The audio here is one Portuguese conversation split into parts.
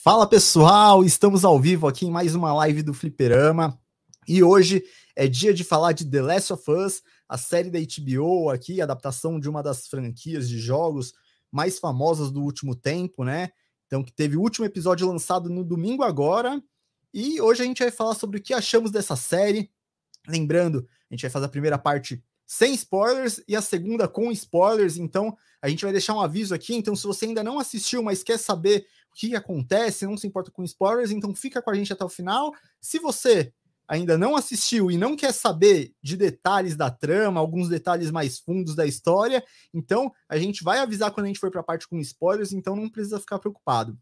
Fala pessoal, estamos ao vivo aqui em mais uma live do Fliperama e hoje é dia de falar de The Last of Us, a série da HBO aqui, adaptação de uma das franquias de jogos mais famosas do último tempo, né? Então, que teve o último episódio lançado no domingo agora. E hoje a gente vai falar sobre o que achamos dessa série. Lembrando, a gente vai fazer a primeira parte sem spoilers e a segunda com spoilers. Então, a gente vai deixar um aviso aqui. Então, se você ainda não assistiu, mas quer saber que acontece, não se importa com spoilers, então fica com a gente até o final. Se você ainda não assistiu e não quer saber de detalhes da trama, alguns detalhes mais fundos da história, então a gente vai avisar quando a gente for para a parte com spoilers, então não precisa ficar preocupado.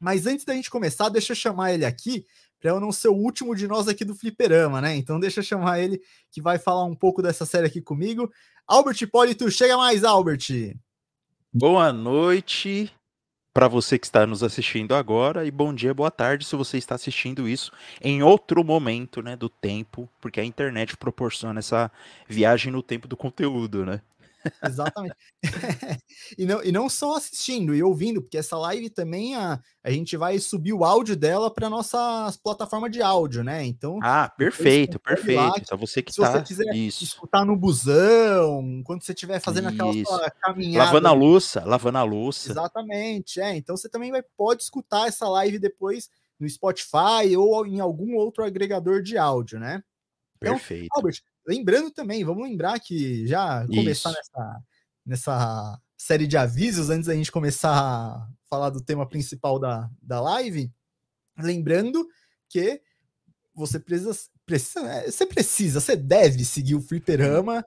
Mas antes da gente começar, deixa eu chamar ele aqui, para eu não ser o último de nós aqui do Fliperama, né? Então deixa eu chamar ele que vai falar um pouco dessa série aqui comigo. Albert Hipólito, chega mais, Albert! Boa noite, para você que está nos assistindo agora e bom dia, boa tarde se você está assistindo isso em outro momento, né, do tempo, porque a internet proporciona essa viagem no tempo do conteúdo, né? Exatamente. e, não, e não só assistindo e ouvindo, porque essa live também a, a gente vai subir o áudio dela para nossa plataforma de áudio, né? Então. Ah, perfeito, perfeito. Lá, então você que se tá. Se você quiser isso. escutar no busão, quando você estiver fazendo isso. aquela caminhada. Lavando a louça, lavando a louça. Exatamente, é. Então você também vai, pode escutar essa live depois no Spotify ou em algum outro agregador de áudio, né? Então, Perfeito. Albert, Lembrando também, vamos lembrar que já começar nessa, nessa série de avisos antes da gente começar a falar do tema principal da, da live. Lembrando que você precisa, precisa, é, você precisa, você deve seguir o Fliperama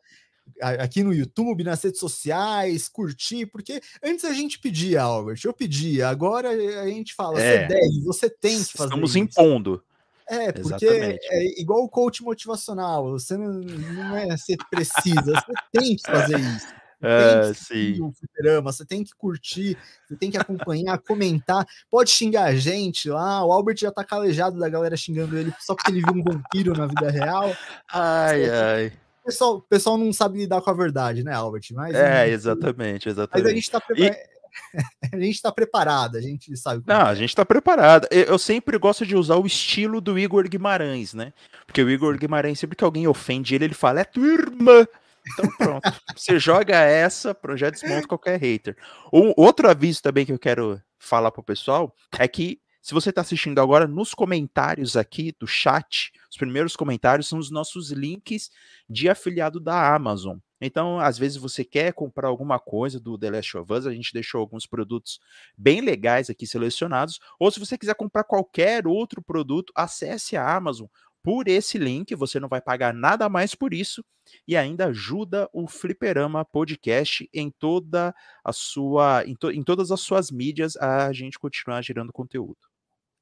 aqui no YouTube, nas redes sociais, curtir, porque antes a gente pedia, Albert, eu pedia, agora a gente fala, é, você deve, você tem que fazer. Estamos isso. impondo. É, porque Exatamente. é igual o coach motivacional, você não, não é você precisa, você tem que fazer isso. É, sim. Fliperama, você tem que curtir, você tem que acompanhar, comentar. Pode xingar a gente lá. O Albert já tá calejado da galera xingando ele só porque ele viu um vampiro na vida real. Ai, ai. O pessoal, o pessoal não sabe lidar com a verdade, né, Albert? Mas, é, exatamente, exatamente. Mas a gente tá preparado. E a gente está preparado, a gente sabe. Não, a gente está preparado. Eu sempre gosto de usar o estilo do Igor Guimarães, né? Porque o Igor Guimarães, sempre que alguém ofende ele, ele fala: é tua irmã. Então pronto. Você joga essa, projeto desmonta qualquer hater. Um, outro aviso também que eu quero falar pro pessoal é que se você está assistindo agora, nos comentários aqui do chat, os primeiros comentários são os nossos links de afiliado da Amazon. Então, às vezes você quer comprar alguma coisa do The Last of Us, a gente deixou alguns produtos bem legais aqui selecionados, ou se você quiser comprar qualquer outro produto, acesse a Amazon por esse link, você não vai pagar nada mais por isso e ainda ajuda o Fliperama Podcast em toda a sua em, to, em todas as suas mídias a gente continuar gerando conteúdo.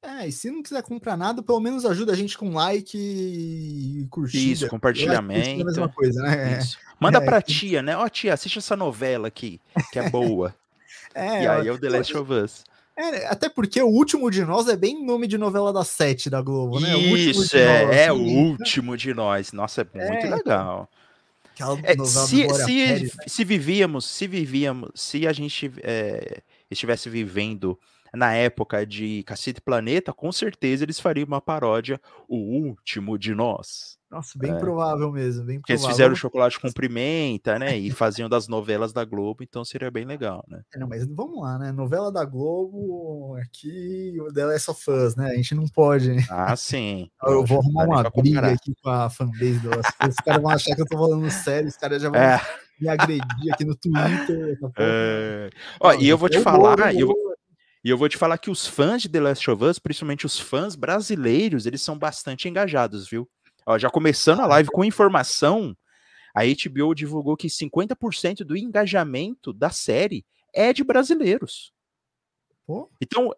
É, e se não quiser comprar nada, pelo menos ajuda a gente com like e curtida. Isso, compartilhamento. É a mesma coisa, né? Isso. Manda é, pra tia, né? Ó, oh, tia, assiste essa novela aqui, que é boa. é, e aí é o The Last of Us. É, até porque o último de nós é bem nome de novela da sete da Globo, né? Isso, é, nós, é o último de nós. Nossa, é muito é, legal. É, se, se, se, vivíamos, se vivíamos, se a gente é, estivesse vivendo na época de Cacete Planeta, com certeza eles fariam uma paródia, O Último de Nós. Nossa, bem é. provável mesmo, bem Porque eles fizeram o chocolate com pimenta, né? E faziam das novelas da Globo, então seria bem legal, né? É, não, mas vamos lá, né? Novela da Globo, aqui o The Last of Us, né? A gente não pode. Né? Ah, sim. Eu vou arrumar uma briga aqui com a fanbase do Os caras vão achar que eu tô falando sério, os caras já vão é. me agredir aqui no Twitter. É. Ó, não, e eu vou te falar, eu vou... E eu vou te falar que os fãs de The Last of Us, principalmente os fãs brasileiros, eles são bastante engajados, viu? Ó, já começando a live com informação, a HBO divulgou que 50% do engajamento da série é de brasileiros. Pô, então,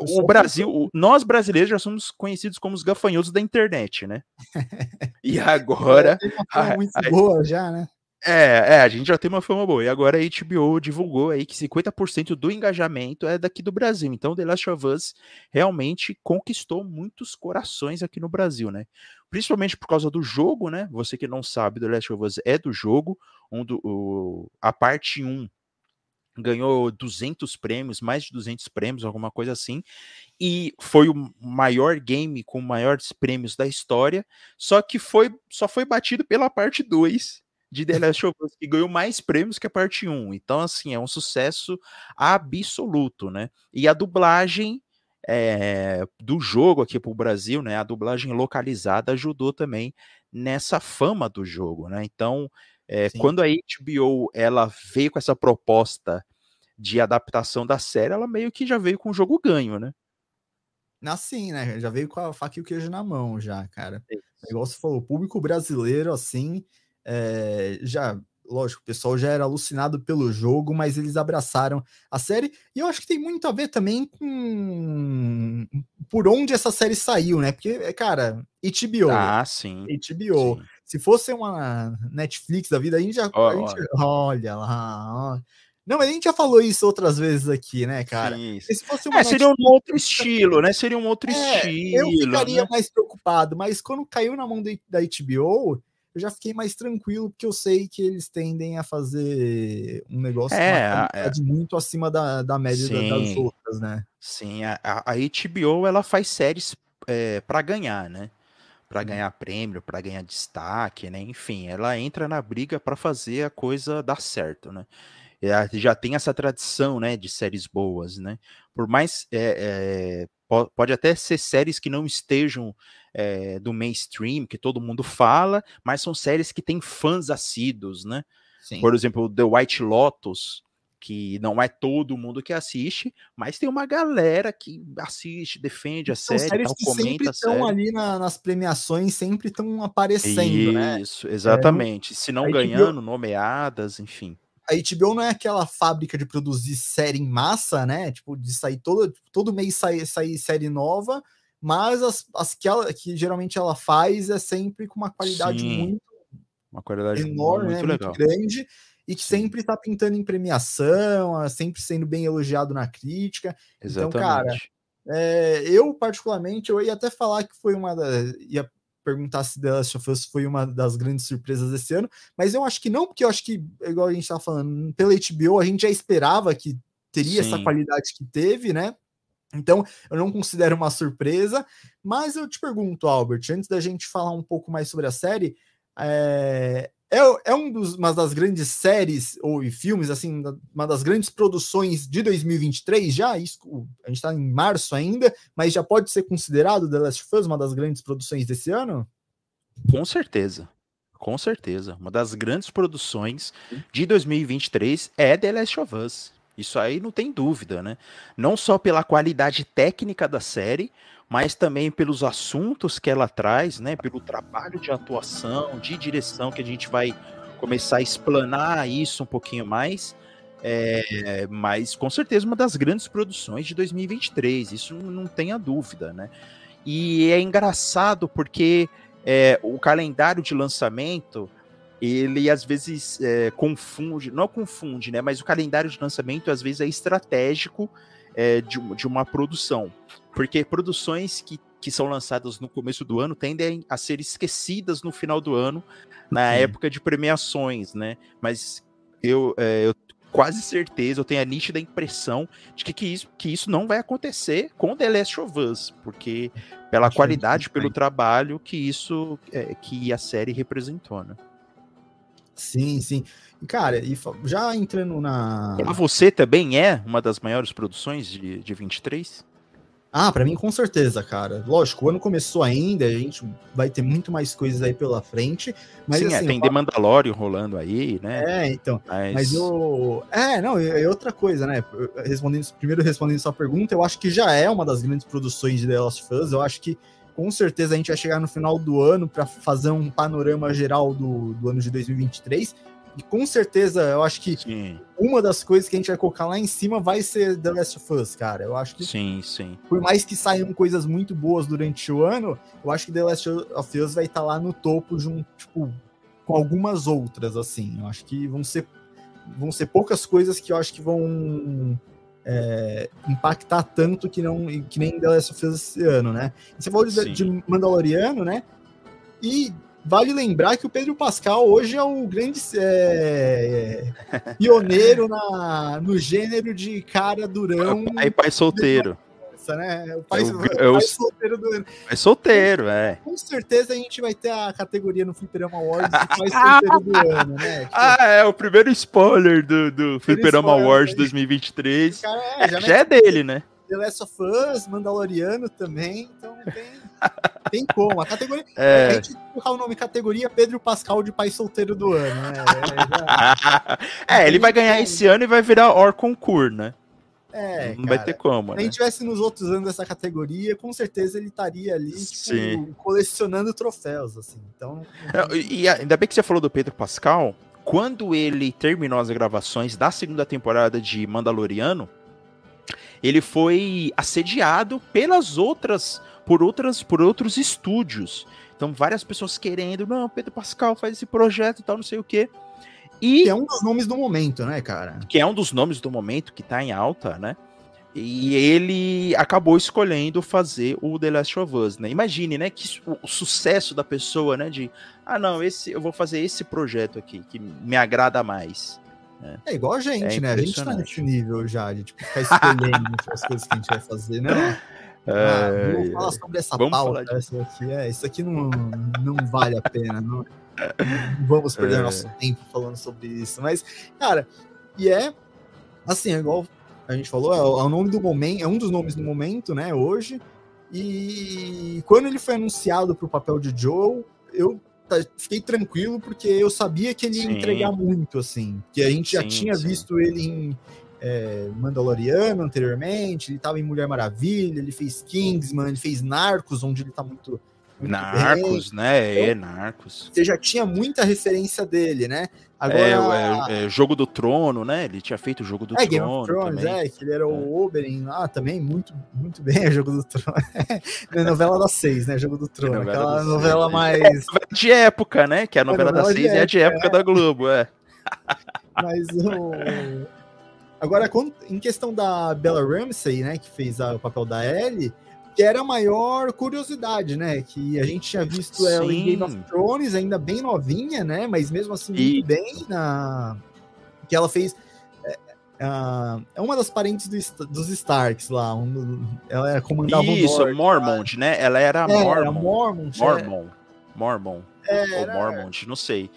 o Brasil, nós brasileiros já somos conhecidos como os gafanhotos da internet, né? E agora. É, muito a, boa já, né? É, é, a gente já tem uma fama boa. E agora a HBO divulgou aí que 50% do engajamento é daqui do Brasil. Então, The Last of Us realmente conquistou muitos corações aqui no Brasil, né? Principalmente por causa do jogo, né? Você que não sabe, The Last of Us é do jogo, onde o, a parte 1 ganhou 200 prêmios, mais de 200 prêmios, alguma coisa assim, e foi o maior game com maiores prêmios da história, só que foi só foi batido pela parte 2 de The Last of Us, que ganhou mais prêmios que a parte 1. Então, assim, é um sucesso absoluto, né? E a dublagem é, do jogo aqui para o Brasil, né? A dublagem localizada ajudou também nessa fama do jogo, né? Então, é, quando a HBO ela veio com essa proposta de adaptação da série, ela meio que já veio com o jogo ganho, né? Assim, né? Já veio com a faca e o queijo na mão, já, cara. É igual você falou, o público brasileiro, assim, é, já lógico, o pessoal já era alucinado pelo jogo, mas eles abraçaram a série. E eu acho que tem muito a ver também com por onde essa série saiu, né? Porque, é, cara, HBO. Ah, sim. HBO. Sim. Se fosse uma Netflix da vida, a gente já. Oh, a gente, olha lá. Não, mas a gente já falou isso outras vezes aqui, né, cara? Sim, se fosse uma é, seria um outro estilo, né? Seria um outro é, estilo. Eu ficaria né? mais preocupado, mas quando caiu na mão da HBO, eu já fiquei mais tranquilo, porque eu sei que eles tendem a fazer um negócio é, é, muito acima da, da média sim, das outras, né? Sim, a, a HBO ela faz séries é, para ganhar, né? Para ganhar prêmio, para ganhar destaque, né? Enfim, ela entra na briga para fazer a coisa dar certo, né? já tem essa tradição, né, de séries boas, né? Por mais é, é, pode até ser séries que não estejam é, do mainstream, que todo mundo fala, mas são séries que têm fãs assíduos, né? Sim. Por exemplo, The White Lotus, que não é todo mundo que assiste, mas tem uma galera que assiste, defende a São série, tal, que comenta sempre estão ali na, nas premiações, sempre estão aparecendo, Isso, né? Isso, exatamente. É, Se não ganhando, nomeadas, enfim a HBO não é aquela fábrica de produzir série em massa, né? Tipo, de sair todo, todo mês sair, sair série nova, mas as, as que, ela, que geralmente ela faz é sempre com uma qualidade Sim, muito uma qualidade enorme, muito, né? muito grande, e que sempre está pintando em premiação, sempre sendo bem elogiado na crítica. Exatamente. Então, cara, é, eu particularmente, eu ia até falar que foi uma das. Ia perguntar se The Last of Us foi uma das grandes surpresas desse ano, mas eu acho que não, porque eu acho que, igual a gente estava falando, pela HBO a gente já esperava que teria Sim. essa qualidade que teve, né? Então, eu não considero uma surpresa, mas eu te pergunto, Albert, antes da gente falar um pouco mais sobre a série, é, é, é um dos, uma das grandes séries ou filmes, assim, uma das grandes produções de 2023 já. Isso, a gente está em março ainda, mas já pode ser considerado The Last of Us uma das grandes produções desse ano? Com certeza. Com certeza. Uma das grandes produções de 2023 é The Last of Us. Isso aí não tem dúvida, né? Não só pela qualidade técnica da série, mas também pelos assuntos que ela traz, né? Pelo trabalho de atuação, de direção, que a gente vai começar a explanar isso um pouquinho mais. É, mas com certeza uma das grandes produções de 2023, isso não tenha dúvida, né? E é engraçado porque é, o calendário de lançamento ele às vezes é, confunde, não confunde, né? Mas o calendário de lançamento às vezes é estratégico é, de, de uma produção, porque produções que, que são lançadas no começo do ano tendem a ser esquecidas no final do ano, na Sim. época de premiações, né? Mas eu, é, eu quase certeza, eu tenho a nítida impressão de que, que, isso, que isso não vai acontecer com The Last of Us, porque pela Acho qualidade, pelo trabalho que isso, é, que a série representou, né? Sim, sim. Cara, e já entrando na. Você também é uma das maiores produções de, de 23? Ah, para mim com certeza, cara. Lógico, o ano começou ainda, a gente vai ter muito mais coisas aí pela frente. Mas, Sim, é, assim, é, tem The Mandalorian rolando aí, né? É, então. Mas, mas eu. É, não, é outra coisa, né? Respondendo, primeiro respondendo sua pergunta, eu acho que já é uma das grandes produções de The Last of Us. Eu acho que com certeza a gente vai chegar no final do ano para fazer um panorama geral do, do ano de 2023. E com certeza, eu acho que sim. uma das coisas que a gente vai colocar lá em cima vai ser The Last of Us, cara. Eu acho que. Sim, sim. Por mais que saiam coisas muito boas durante o ano, eu acho que The Last of Us vai estar tá lá no topo junto, tipo, com algumas outras, assim. Eu acho que vão ser, vão ser poucas coisas que eu acho que vão é, impactar tanto que não que nem The Last of Us esse ano, né? você falou de, de, Mandaloriano, né? E vale lembrar que o Pedro Pascal hoje é o grande é, pioneiro na, no gênero de cara durão. Pai, pai solteiro. Né? O pai, é o, é o pai solteiro do ano. É solteiro, é. Com certeza a gente vai ter a categoria no Fliperama Awards de pai solteiro do ano, né? Tipo, ah, é, o primeiro spoiler do, do Fliperama Awards 2023. Cara, é, já, já é dele, né? The Last of Us, Mandaloriano também, então tem, tem como. A categoria. É. A gente colocar o nome categoria Pedro Pascal de pai solteiro do ano, né? É, é ele vai ganhar esse ano e vai virar Orconcourt, né? É, não cara, vai ter como. Se a gente tivesse nos outros anos dessa categoria, com certeza ele estaria ali tipo, colecionando troféus, assim. Então. E ainda bem que você falou do Pedro Pascal. Quando ele terminou as gravações da segunda temporada de Mandaloriano, ele foi assediado pelas outras, por outras, por outros estúdios. Então, várias pessoas querendo, não, Pedro Pascal faz esse projeto e tal, não sei o quê. E que é um dos nomes do momento, né, cara? Que é um dos nomes do momento que tá em alta, né? E ele acabou escolhendo fazer o The Last of Us, né? Imagine, né, que o, sucesso da pessoa, né, de ah, não, esse eu vou fazer esse projeto aqui que me agrada mais. É, é igual a gente, é né? A gente tá nesse nível já, de tipo, ficar escolhendo as coisas que a gente vai fazer, né? É, ah, vamos falar sobre essa vamos pauta. Essa aqui, é, isso aqui não, não vale a pena. Não vamos perder é. nosso tempo falando sobre isso. Mas, cara, e é assim, é igual a gente falou, é o, é nome do momento, é um dos nomes do momento, né, hoje. E quando ele foi anunciado para o papel de Joe, eu fiquei tranquilo porque eu sabia que ele ia sim. entregar muito, assim. Que a gente sim, já tinha sim. visto ele em é, Mandaloriano anteriormente, ele estava em Mulher Maravilha, ele fez Kingsman, ele fez Narcos, onde ele está muito, muito. Narcos, bem. né? É, então, Narcos. Você já tinha muita referência dele, né? Agora, é, é, é, Jogo do Trono, né? Ele tinha feito o Jogo do é, Trono. Game of Thrones, também. é, que ele era o é. Oberyn lá também, muito, muito bem, Jogo do Trono. é novela das seis, né? Jogo do Trono. Aquela novela mais. É, de época, né? Que a novela, novela das seis é de época da Globo, é. Mas o. Agora, em questão da Bella Ramsey, né? Que fez o papel da Ellie que era a maior curiosidade, né? Que a gente tinha visto Sim. ela em Game of Thrones, ainda bem novinha, né? Mas mesmo assim, e... bem na. Que ela fez. É, é uma das parentes do, dos Starks lá. Um, ela era comandava Isso, o Mormont, né? Ela era é, Mormont. Era Mormont. Mormon. É. Mormon. É, Ou Mormont, não sei.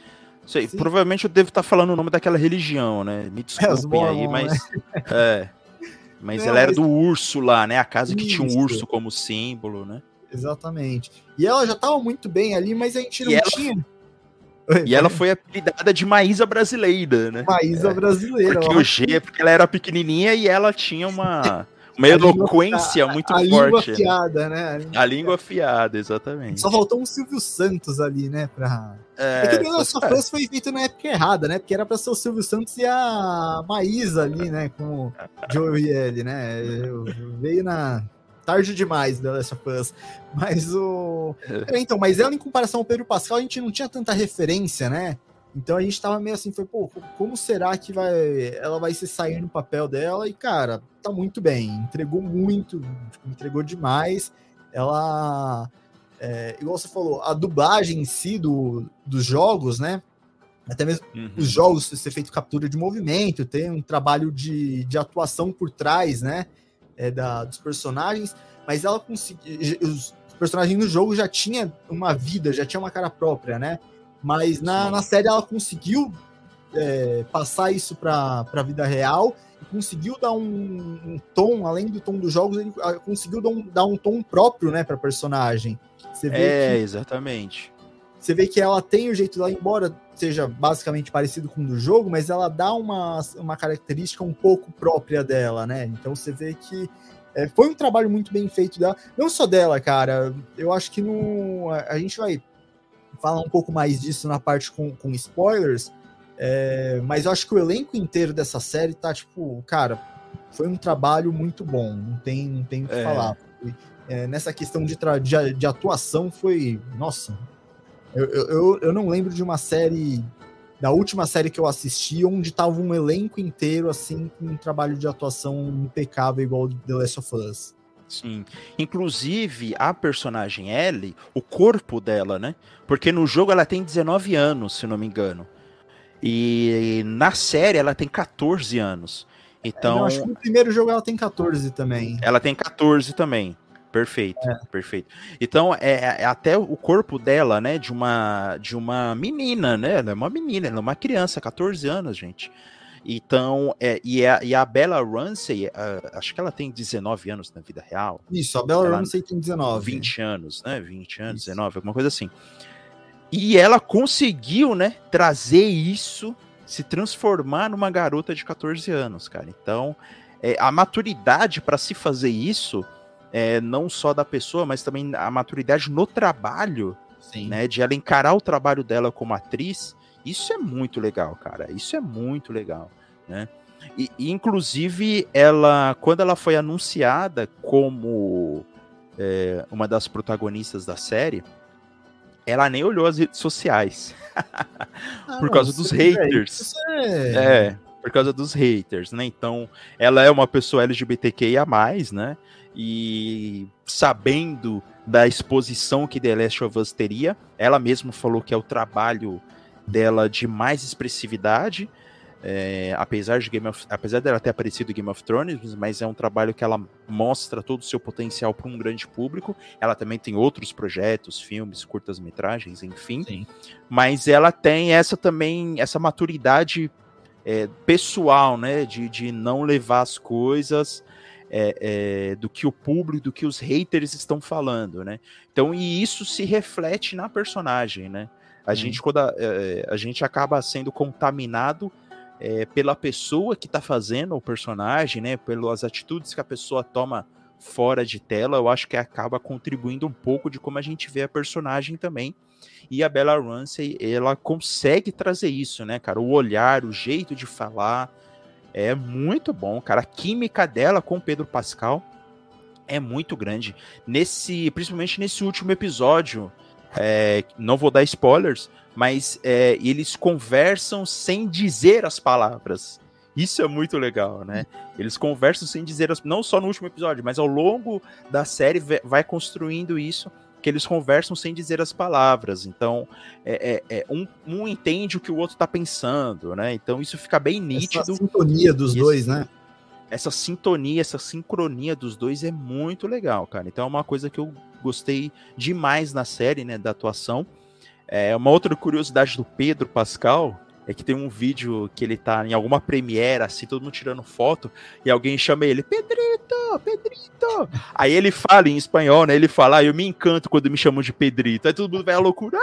sei provavelmente eu devo estar falando o nome daquela religião, né? Me desculpem é, aí, mas. Né? É. Mas ela era do urso lá, né? A casa que tinha um urso como símbolo, né? Exatamente. E ela já estava muito bem ali, mas a gente não e tinha. Ela... E ela foi apelidada de Maísa brasileira, né? Maísa é. brasileira. Porque o G, porque ela era pequenininha e ela tinha uma uma eloquência língua, muito a, a forte. A língua afiada, né? A língua, a língua afiada, exatamente. Só faltou um Silvio Santos ali, né? Pra... É, é que o Last of Us foi feito na época errada, né? Porque era pra ser o Silvio Santos e a Maísa ali, né? Com o Joe e ele, né? Eu, veio na tarde demais da Last of Us. Mas o. É, então, mas ela, em comparação ao Pedro Pascal, a gente não tinha tanta referência, né? Então a gente tava meio assim, foi, pô, como será que vai, ela vai se sair no papel dela? E, cara, tá muito bem, entregou muito, entregou demais. Ela, é, igual você falou, a dublagem em si do, dos jogos, né? Até mesmo uhum. os jogos ser feito captura de movimento, tem um trabalho de, de atuação por trás, né? É, da, dos personagens, mas ela conseguiu. Os personagens no jogo já tinha uma vida, já tinha uma cara própria, né? Mas na, na série ela conseguiu é, passar isso para a vida real e conseguiu dar um, um, tom, além do tom dos jogos, ele ah, conseguiu dar um, dar um tom próprio né, para personagem. Você vê é, que, exatamente. Você vê que ela tem o jeito dela, embora seja basicamente parecido com o do jogo, mas ela dá uma, uma característica um pouco própria dela, né? Então você vê que é, foi um trabalho muito bem feito dela. Não só dela, cara. Eu acho que no, a gente vai falar um pouco mais disso na parte com, com spoilers. É, mas eu acho que o elenco inteiro dessa série tá, tipo, cara, foi um trabalho muito bom. Não tem, não tem o que é. falar. É, nessa questão de, de, de, atuação foi. Nossa. Eu, eu, eu não lembro de uma série. Da última série que eu assisti, onde tava um elenco inteiro, assim, com um trabalho de atuação impecável, igual The Last of Us. Sim. Inclusive, a personagem Ellie, o corpo dela, né? Porque no jogo ela tem 19 anos, se não me engano. E na série ela tem 14 anos. Então. Eu acho que no primeiro jogo ela tem 14 também. Ela tem 14 também. Perfeito, é. perfeito. Então, é, é, até o corpo dela, né, de uma de uma menina, né? Ela é uma menina, ela é uma criança, 14 anos, gente. Então, é, e, a, e a Bella Ramsey, uh, acho que ela tem 19 anos na vida real. Isso, a Bella ela, Ramsey tem 19. 20 anos, né? 20 anos, isso. 19, alguma coisa assim. E ela conseguiu, né, trazer isso, se transformar numa garota de 14 anos, cara. Então, é, a maturidade para se fazer isso é, não só da pessoa, mas também a maturidade no trabalho, Sim. né? De ela encarar o trabalho dela como atriz. Isso é muito legal, cara. Isso é muito legal, né? E, inclusive, ela, quando ela foi anunciada como é, uma das protagonistas da série, ela nem olhou as redes sociais. Ah, por causa dos haters. É... é, por causa dos haters, né? Então, ela é uma pessoa LGBTQIA, né? e sabendo da exposição que The Last of Us teria, ela mesma falou que é o trabalho dela de mais expressividade, é, apesar de Game of, apesar dela ter aparecido em Game of Thrones, mas é um trabalho que ela mostra todo o seu potencial para um grande público. Ela também tem outros projetos, filmes, curtas-metragens, enfim. Sim. Mas ela tem essa também, essa maturidade é, pessoal, né, de, de não levar as coisas é, é, do que o público, do que os haters estão falando, né? Então, e isso se reflete na personagem, né? A hum. gente, quando a, é, a, gente acaba sendo contaminado é, pela pessoa que está fazendo o personagem, né? Pelas atitudes que a pessoa toma fora de tela, eu acho que acaba contribuindo um pouco de como a gente vê a personagem também. E a Bella Ramsey, ela consegue trazer isso, né, cara? O olhar, o jeito de falar, é muito bom, cara. A química dela com o Pedro Pascal é muito grande. Nesse, principalmente nesse último episódio, é, não vou dar spoilers, mas é, eles conversam sem dizer as palavras. Isso é muito legal, né? Eles conversam sem dizer as, não só no último episódio, mas ao longo da série vai construindo isso que eles conversam sem dizer as palavras. Então, é, é, é um, um, entende o que o outro está pensando, né? Então, isso fica bem nítido. Essa sintonia dos dois, né? Essa sintonia, essa sincronia dos dois é muito legal, cara. Então, é uma coisa que eu gostei demais na série, né? Da atuação. É uma outra curiosidade do Pedro Pascal é que tem um vídeo que ele tá em alguma premiere, assim, todo mundo tirando foto, e alguém chama ele, Pedrito, Pedrito. Aí ele fala em espanhol, né? Ele fala, ah, eu me encanto quando me chamam de Pedrito. Aí todo mundo vai à loucura.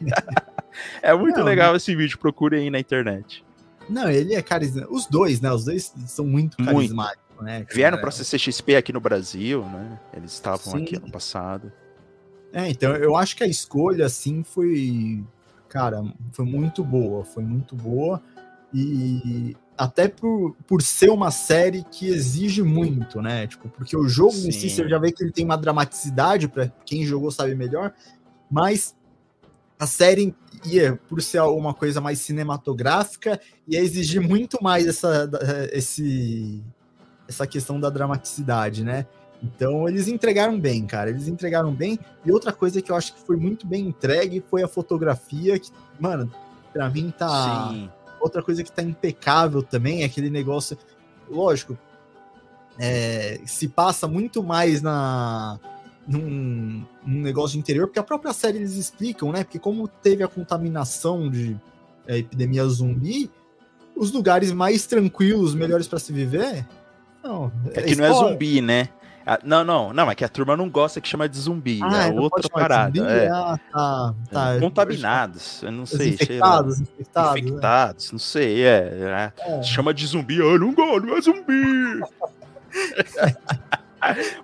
é muito Não, legal esse vídeo, procure aí na internet. Não, ele é carismático. Os dois, né? Os dois são muito carismáticos, muito. Né? Vieram para CCXP aqui no Brasil, né? Eles estavam Sim. aqui ano passado. É, então eu acho que a escolha, assim, foi cara, foi muito boa, foi muito boa. E até por, por ser uma série que exige muito, né? Tipo, porque o jogo Sim. em si, você já vê que ele tem uma dramaticidade, para quem jogou sabe melhor, mas a série ia, por ser uma coisa mais cinematográfica, ia exigir muito mais essa, esse, essa questão da dramaticidade, né? Então eles entregaram bem, cara. Eles entregaram bem. E outra coisa que eu acho que foi muito bem entregue foi a fotografia, que, mano, pra mim tá. Sim. Outra coisa que tá impecável também é aquele negócio. Lógico, é, se passa muito mais na. Num, num, negócio de interior, porque a própria série eles explicam, né? Porque como teve a contaminação de é, epidemia zumbi, os lugares mais tranquilos, melhores para se viver. Não, é que não é zumbi, né? Ah, não, não, não, é que a turma não gosta que chama de zumbi. Ah, é outra parada. É. Ah, tá, tá. É, contaminados, eu não sei. Infectados, infectados. Infectados, não sei, é, é. Chama de zumbi, eu não gosto, não é zumbi.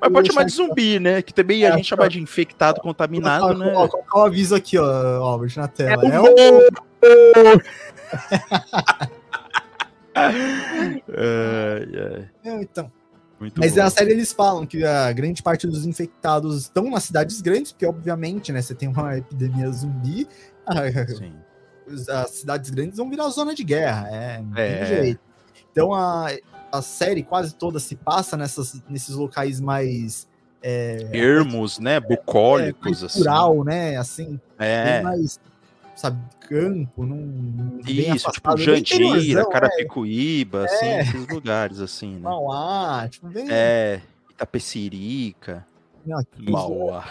Mas pode chamar de zumbi, né? Que também a gente chama de infectado, contaminado, né? Colocar o aviso aqui, ó, Albert, na tela. É, o... é, é. Então, muito Mas bom. na série eles falam que a grande parte dos infectados estão nas cidades grandes, porque obviamente, né, você tem uma epidemia zumbi, Sim. as cidades grandes vão virar zona de guerra, é, é. jeito. Então a, a série quase toda se passa nessas, nesses locais mais é, ermos, né, bucólicos, é, assim. Rural, né, assim, é. mais, sabe, campo, não, Isso, tipo Jandira, Carapicuíba, é. assim, é. esses lugares, assim, né. Mauá, tipo, bem... É, Itapecerica, Mauá.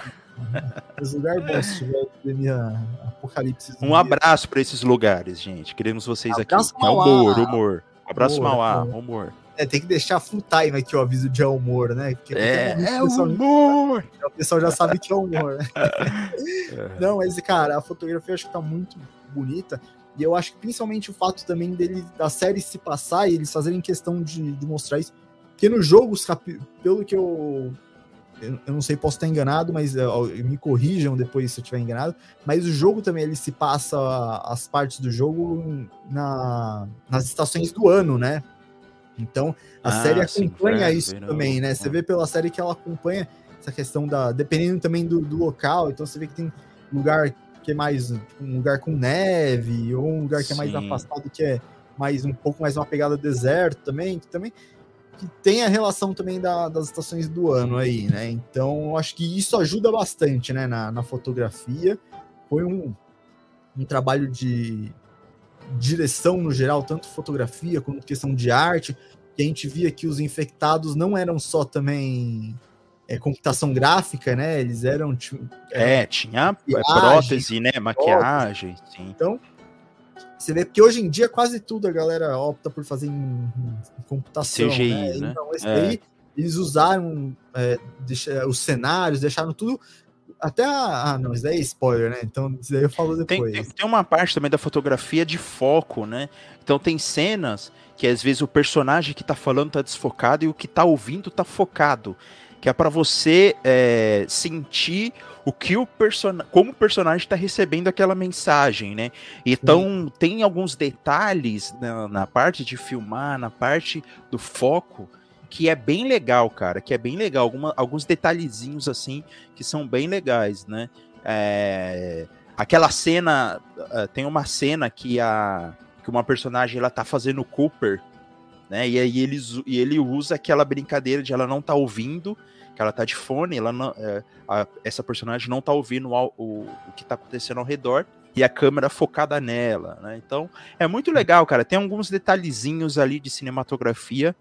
Os lugares bons se tiver epidemia apocalipse. Um abraço para esses lugares, gente. Queremos vocês abraço aqui. Mauá. Humor, humor. Abraço, humor, Mauá, humor. É, tem que deixar full time aqui o aviso de humor, né? Porque é, é humor! O pessoal já sabe que é humor, né? É. Não, mas, cara, a fotografia acho que tá muito bonita. E eu acho que principalmente o fato também dele da série se passar e eles fazerem questão de, de mostrar isso. Porque no jogo, pelo que eu eu, não sei, posso estar enganado, mas uh, me corrijam depois se eu estiver enganado. Mas o jogo também ele se passa as partes do jogo na, nas estações do ano, né? Então a ah, série acompanha sim, isso também, né? Você vê pela série que ela acompanha essa questão da. Dependendo também do, do local, então você vê que tem lugar que é mais tipo, um lugar com neve, ou um lugar que é mais afastado, que é mais um pouco mais uma pegada deserto também, que também que tem a relação também da, das estações do ano aí, né? Então, acho que isso ajuda bastante, né, na, na fotografia. Foi um, um trabalho de direção no geral, tanto fotografia quanto questão de arte, que a gente via que os infectados não eram só também é, computação gráfica, né? Eles eram. é, tinha prótese, né? Maquiagem. Sim. Então, você vê porque hoje em dia quase tudo a galera opta por fazer em, em computação. CGI, né? né? Então, esse é. daí eles usaram é, deixa, os cenários, deixaram tudo. Até a. Ah, não, isso daí é spoiler, né? Então, isso daí eu falo depois. Tem, tem, tem uma parte também da fotografia de foco, né? Então, tem cenas que às vezes o personagem que tá falando tá desfocado e o que tá ouvindo tá focado que é para você é, sentir o que o personagem, como o personagem está recebendo aquela mensagem, né? Então tem alguns detalhes na, na, parte de filmar, na parte do foco, que é bem legal, cara, que é bem legal, Alguma, alguns detalhezinhos assim que são bem legais, né? É, aquela cena, uh, tem uma cena que a que uma personagem ela tá fazendo Cooper né? E aí ele, e ele usa aquela brincadeira de ela não tá ouvindo, que ela tá de fone, ela não, é, a, essa personagem não tá ouvindo o, o, o que tá acontecendo ao redor e a câmera focada nela, né? Então é muito legal, cara. Tem alguns detalhezinhos ali de cinematografia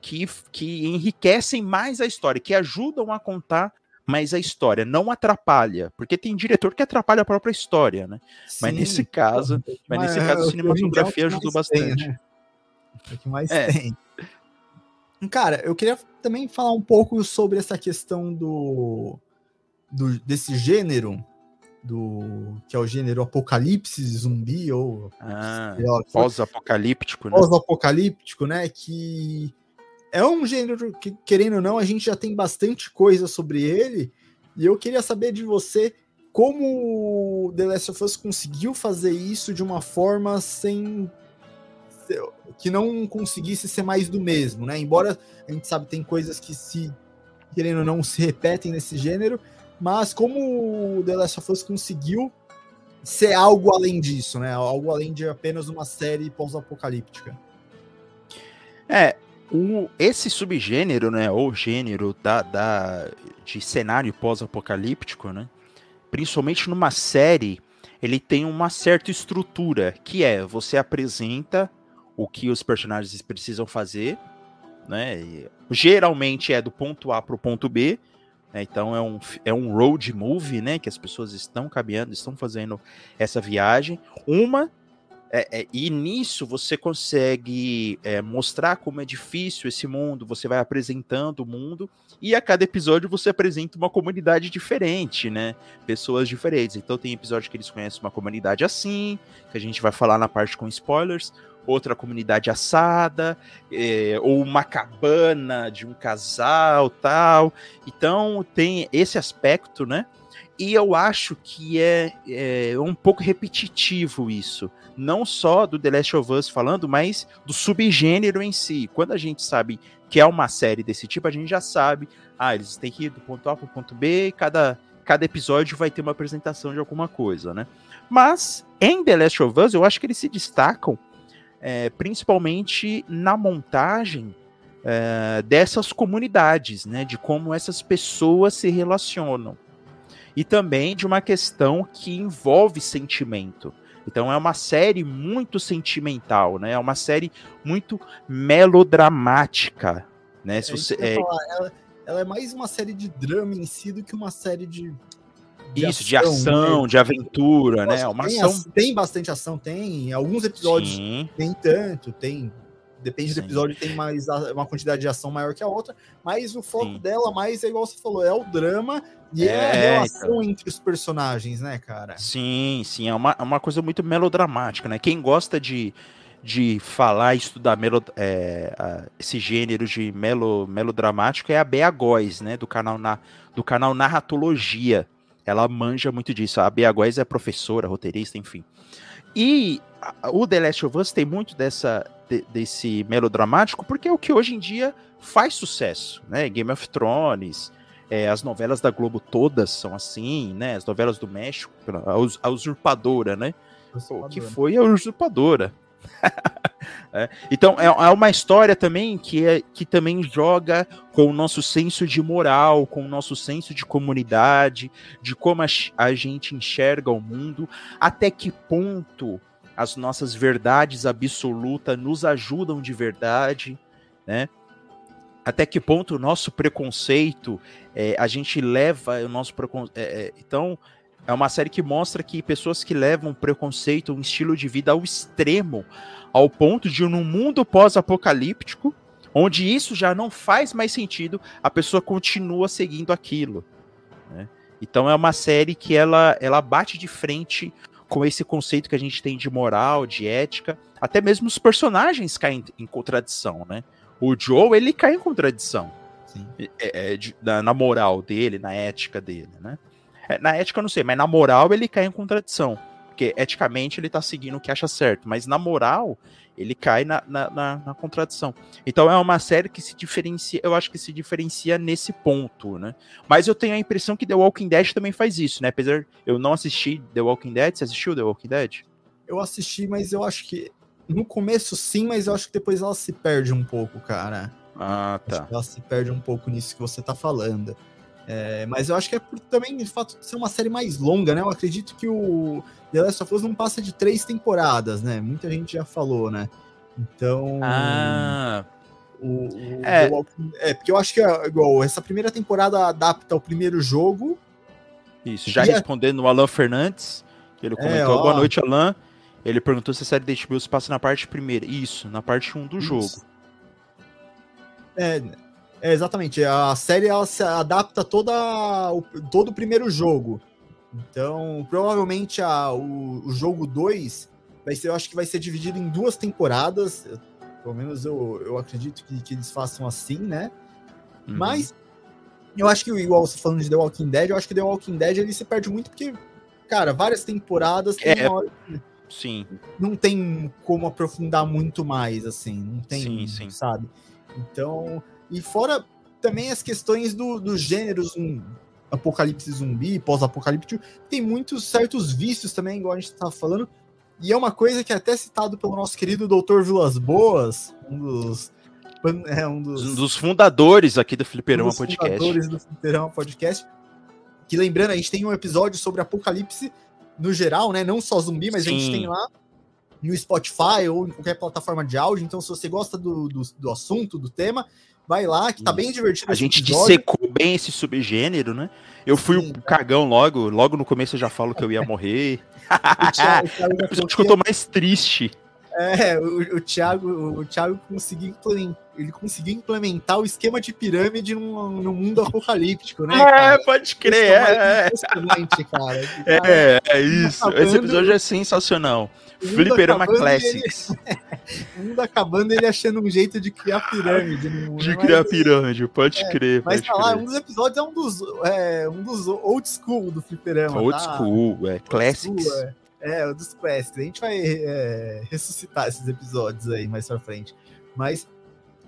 que, que enriquecem mais a história, que ajudam a contar mais a história, não atrapalha, porque tem diretor que atrapalha a própria história, né? Sim, mas nesse caso, mas, mas nesse caso a cinematografia ajudou bastante. Tem, né? É o que mais é. tem. Cara, eu queria também falar um pouco sobre essa questão do, do desse gênero do que é o gênero apocalipse zumbi ou ah, pós-apocalíptico, né? Pós-apocalíptico, né? Que é um gênero que querendo ou não a gente já tem bastante coisa sobre ele e eu queria saber de você como The Last of Us conseguiu fazer isso de uma forma sem que não conseguisse ser mais do mesmo, né? Embora a gente sabe tem coisas que se querendo ou não se repetem nesse gênero, mas como o The Last of Us conseguiu ser algo além disso, né? Algo além de apenas uma série pós-apocalíptica. É, o, esse subgênero, né, ou gênero da, da de cenário pós-apocalíptico, né? Principalmente numa série, ele tem uma certa estrutura, que é você apresenta o que os personagens precisam fazer, né? E, geralmente é do ponto A para o ponto B, né? então é um, é um road movie, né? Que as pessoas estão caminhando, estão fazendo essa viagem. Uma é, é, e nisso você consegue é, mostrar como é difícil esse mundo, você vai apresentando o mundo, e a cada episódio você apresenta uma comunidade diferente, né? Pessoas diferentes. Então tem episódio que eles conhecem uma comunidade assim, que a gente vai falar na parte com spoilers, outra comunidade assada, é, ou uma cabana de um casal tal. Então tem esse aspecto, né? E eu acho que é, é um pouco repetitivo isso. Não só do The Last of Us falando, mas do subgênero em si. Quando a gente sabe que é uma série desse tipo, a gente já sabe, ah, eles têm que ir do ponto A para o ponto B, e cada, cada episódio vai ter uma apresentação de alguma coisa, né? Mas em The Last of Us, eu acho que eles se destacam é, principalmente na montagem é, dessas comunidades, né? De como essas pessoas se relacionam. E também de uma questão que envolve sentimento. Então é uma série muito sentimental, né? É uma série muito melodramática, né? Se É você, é, falar, ela, ela é mais uma série de drama em si do que uma série de. Isso, de ação, né? de aventura, né? Lógico, Uma tem, ação. ação- tem bastante ação, tem. Alguns episódios Sim, nem tanto, tem. Depende Sim. do episódio, tem mais a- uma quantidade de ação maior que a outra, mas o foco Sim. dela mais é igual você falou, é o drama e é, a É, relação entre os personagens, né, cara? sim, sim. É uma, é uma coisa muito melodramática, né? Quem gosta de, de falar e estudar melo, é, a- esse gênero de melo, melodramático é a Bea Góes, né? Do canal, na, do canal Narratologia. Ela manja muito disso. A Bea Góes é professora, roteirista, enfim. E o The Last of Us tem muito dessa, de- desse melodramático, porque é o que hoje em dia faz sucesso, né? Game of Thrones, é, as novelas da Globo todas são assim, né? As novelas do México, a, us- a usurpadora, né? Pô, que foi a usurpadora. É, Então é, é uma história também que, é, que também joga com o nosso senso de moral, com o nosso senso de comunidade, de como a, a gente enxerga o mundo, até que ponto as nossas verdades absolutas nos ajudam de verdade, né? Até que ponto o nosso preconceito, é, a gente leva o nosso preconceito. então, é uma série que mostra que pessoas que levam preconceito, um estilo de vida ao extremo, ao ponto de, num mundo pós-apocalíptico, onde isso já não faz mais sentido, a pessoa continua seguindo aquilo. né? Então é uma série que ela, ela bate de frente com esse conceito que a gente tem de moral, de ética, até mesmo os personagens caem em contradição, né? O Joe, ele cai em contradição é, é, de- na, na moral dele, na ética dele, né? É, na ética eu não sei, mas na moral ele cai em contradição. Porque eticamente ele tá seguindo o que acha certo, mas na moral ele cai na, na, na- na contradição. Então é uma série que se diferencia, eu acho que se diferencia nesse ponto, né? Mas eu tenho a impressão que The Walking Dead também faz isso, né? Apesar eu não assistir The Walking Dead, você assistiu The Walking Dead? Eu assisti, mas eu acho que no começo sim, mas eu acho que depois ela se perde um pouco, cara. Ah, Acho tá. que ela se perde um pouco nisso que você tá falando. É, mas eu acho que é por também de fato de ser uma série mais longa, né? Eu acredito que o The Last of Us não passa de três temporadas, né? Muita gente já falou, né? Então. Ah, o, o É. The Walking- é, porque eu acho que é igual, essa primeira temporada adapta o primeiro jogo. Isso, já respondendo o Alan Fernandes, que ele comentou, ó. boa noite, Alan. Ele perguntou se a série da HBO se passa na parte primeira. Isso, na parte 1 do Isso. jogo. É, é, exatamente. A série ela se adapta toda o, todo o primeiro jogo. Então, provavelmente a, o, o jogo 2 vai ser, eu acho que vai ser dividido em duas temporadas. Eu- Pelo menos eu, eu acredito que, que eles façam assim, né? Uhum. Mas eu acho que, igual você falando de The Walking Dead, eu acho que The Walking Dead ele se perde muito porque, cara, várias temporadas tem É. uma hora Sim, não tem como aprofundar muito mais, assim, não tem, Sim, sim. sabe? Então, e fora também as questões do, do gênero zum- apocalipse zumbi, pós-apocalíptico, tem muitos certos vícios também, igual a gente estava falando, e é uma coisa que é até citado pelo nosso querido Dr. Vilas Boas, um dos... É um dos, um dos fundadores aqui do Fliperama um dos Podcast. fundadores do Fliperama Podcast. Que lembrando, a gente tem um episódio sobre apocalipse no geral, né? Não só zumbi, mas a gente Sim. tem lá no Spotify ou em qualquer plataforma de áudio. Então, se você gosta do, do, do assunto, do tema, vai lá, que tá Isso. bem divertido. A gente episódio. dissecou bem esse subgênero, né? Eu fui Sim. o cagão logo, logo no começo eu já falo que eu ia morrer. O Thiago, o Thiago É o episódio que eu tô mais triste. É, o, o Thiago, o Thiago conseguiu implementar, ele conseguiu implementar o esquema de pirâmide num, num mundo apocalíptico, né? cara? pode Isso é mais impressionante, cara. Cara, É, é isso. Esse episódio é sensacional. Fliperama ele- Classics. O mundo acabando ele achando um jeito de criar pirâmide mundo. De mas- criar pirâmide, pode crer. Mas pode tá lá, crer. um dos episódios é um dos, é, um dos old school do Fliperama. Old tá? school, é. Classics. school, é. É, o dos Classics. A gente vai é, ressuscitar esses episódios aí mais pra frente. Mas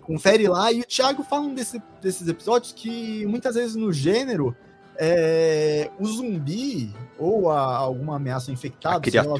confere lá. E o Thiago fala um desse- desses episódios que muitas vezes no gênero é, o zumbi ou a- alguma ameaça infectada. A seja lá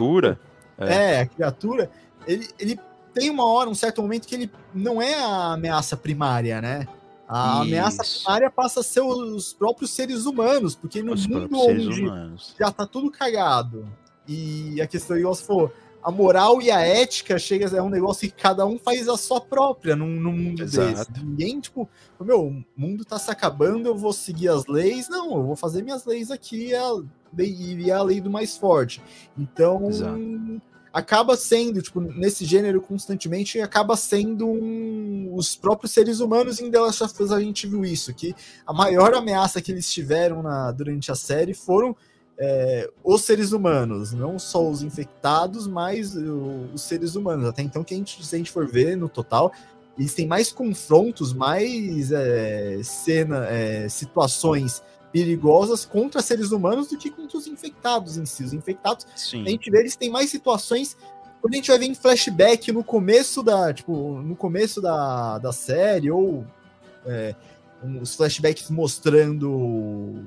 criatura. é, a criatura, ele, ele tem uma hora, um certo momento que ele não é a ameaça primária, né? A Isso. ameaça primária passa a ser os próprios seres humanos, porque no os mundo onde já tá tudo cagado e a questão, igual você falou, a moral e a ética chega é um negócio que cada um faz a sua própria num, num mundo Exato. desse. Ninguém, tipo, meu, o mundo tá se acabando, eu vou seguir as leis. Não, eu vou fazer minhas leis aqui a e é a lei do mais forte. Então, Exato. Acaba sendo, tipo, nesse gênero constantemente, acaba sendo um, os próprios seres humanos em The Last of Us a gente viu isso, que a maior ameaça que eles tiveram na, durante a série foram é, os seres humanos, não só os infectados, mas o, os seres humanos. Até então, que a gente, se a gente for ver no total, eles têm mais confrontos, mais é, cena, é, situações perigosas contra seres humanos do que contra os infectados em si. Os infectados, Sim. a gente vê, eles têm mais situações. Quando a gente vai ver em flashback no começo da, tipo, no começo da, da série, ou é, os flashbacks mostrando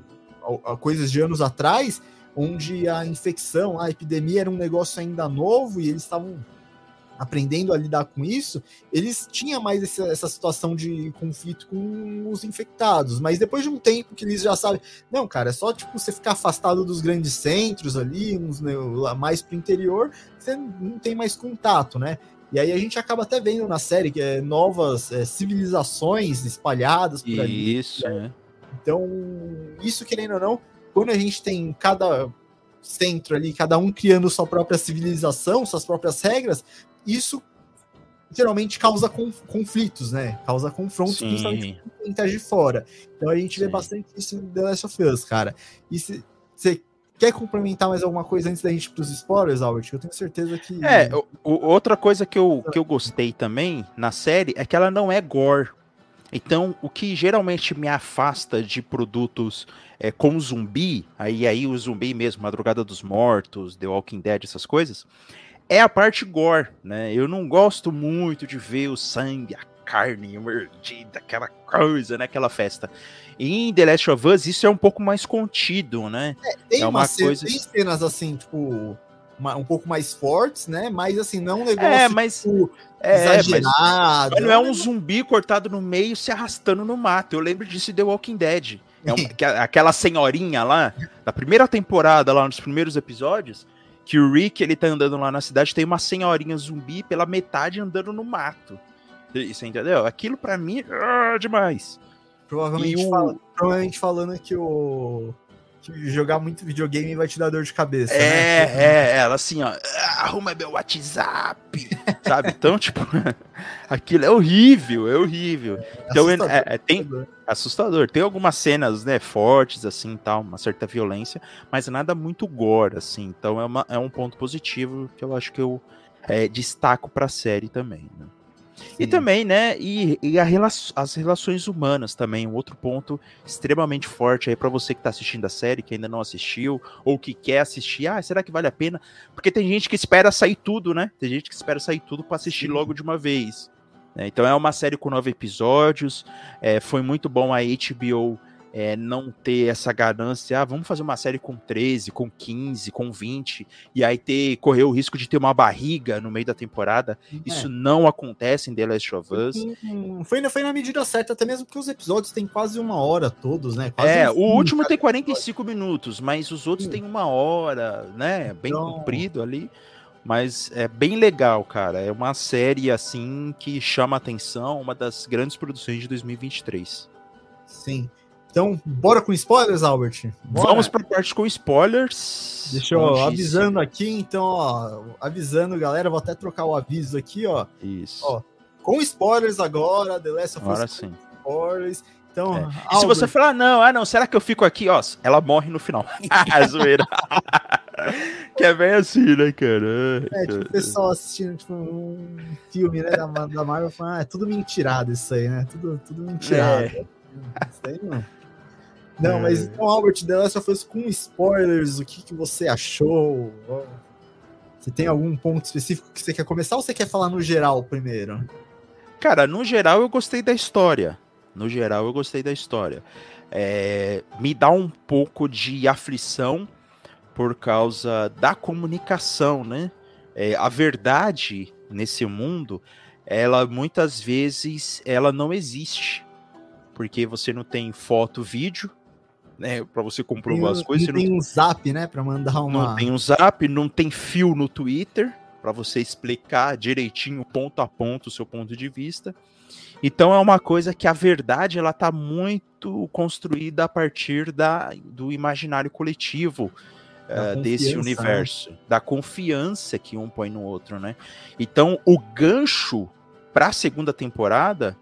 coisas de anos atrás, onde a infecção, a epidemia era um negócio ainda novo e eles estavam aprendendo a lidar com isso, eles tinham mais essa, essa, situação de conflito com os infectados. Mas depois de um tempo que eles já sabem, não, cara, é só tipo você ficar afastado dos grandes centros ali, uns né, mais pro interior, você não tem mais contato, né? E aí a gente acaba até vendo na série que é novas é, civilizações espalhadas por ali. Isso, né? Então, isso querendo ou não, quando a gente tem cada centro ali, cada um criando sua própria civilização, suas próprias regras, isso geralmente causa conflitos, né? Causa confrontos Sim. principalmente quem tá de fora. Então a gente Sim. vê bastante isso em The Last of Us, cara. E você quer complementar mais alguma coisa antes da gente ir pros spoilers, Albert? Eu tenho certeza que. É, o, outra coisa que eu, que eu gostei também na série é que ela não é gore. Então, o que geralmente me afasta de produtos é, com zumbi, aí, aí o zumbi mesmo, Madrugada dos Mortos, The Walking Dead, essas coisas, é a parte gore, né? Eu não gosto muito de ver o sangue, a carne mordida, aquela coisa, né? Aquela festa. E em The Last of Us, isso é um pouco mais contido, né? É, tem é uma, uma coisa... tem cenas assim, tipo, uma, um pouco mais fortes, né? Mas assim, não um negócio é, mas, tipo, é, exagerado. Mas não é um zumbi cortado no meio se arrastando no mato. Eu lembro disso em The Walking Dead. É um, aquela senhorinha lá, da primeira temporada, lá nos primeiros episódios, que o Rick, ele tá andando lá na cidade, tem uma senhorinha zumbi pela metade andando no mato. Isso, entendeu? Aquilo para mim é demais. Provavelmente, o... fala, provavelmente falando que o que jogar muito videogame vai te dar dor de cabeça. É, né? é, ela assim, ó, arruma meu WhatsApp, sabe? Então, tipo, aquilo é horrível, é horrível. Então, é, assustador, é, tem assustador. Tem algumas cenas, né, fortes assim, tal, uma certa violência, mas nada muito gore, assim. Então, é, uma, é um ponto positivo que eu acho que eu é, destaco para a série também. Né? E também, né, e, e rela as relações humanas também, um outro ponto extremamente forte aí para você que tá assistindo a série, que ainda não assistiu, ou que quer assistir, ah, será que vale a pena? Porque tem gente que espera sair tudo, né? Tem gente que espera sair tudo para assistir Sim. logo de uma vez. Né? Então é uma série com nove episódios, é, foi muito bom a HBO é, não ter essa ganância, ah, vamos fazer uma série com 13, com 15, com 20, e aí ter, correr o risco de ter uma barriga no meio da temporada. É. Isso não acontece em The Last of Us. Foi, foi na medida certa, até mesmo porque os episódios têm quase uma hora todos, né? Quase é, um o último tem 45 episódio. minutos, mas os outros têm uma hora, né? Bem então... comprido ali. Mas é bem legal, cara. É uma série assim que chama atenção, uma das grandes produções de 2023. Sim. Então, bora com spoilers, Albert? Bora. Vamos para parte com spoilers. Deixa eu avisando aqui, então, ó, avisando, galera, vou até trocar o aviso aqui, ó. Isso. Ó, com spoilers agora, The Last of Us. Agora sim. Spoilers. Então, é. e se você falar, não, ah, não, será que eu fico aqui, ó, ela morre no final. ah, zoeira. que é bem assim, né, cara? É, tipo, o pessoal assistindo, tipo, um filme, né, da, da Marvel, falando, ah, é tudo mentirado isso aí, né? Tudo, tudo mentirado. É. Isso aí não. Não, mas é. então, Albert, The Last of Us com spoilers, o que, que você achou? Você tem algum ponto específico que você quer começar ou você quer falar no geral primeiro? Cara, no geral eu gostei da história. No geral eu gostei da história. É, me dá um pouco de aflição por causa da comunicação, né? É, a verdade nesse mundo, ela muitas vezes ela não existe. Porque você não tem foto, vídeo, né, para você comprovar tem, as coisas. Não tem não um zap, né, para mandar uma. Não tem um zap, não tem fio no Twitter para você explicar direitinho, ponto a ponto, o seu ponto de vista. Então é uma coisa que a verdade ela está muito construída a partir da, do imaginário coletivo uh, desse né? universo, né? da confiança que um põe no outro, né? Então o gancho para a segunda temporada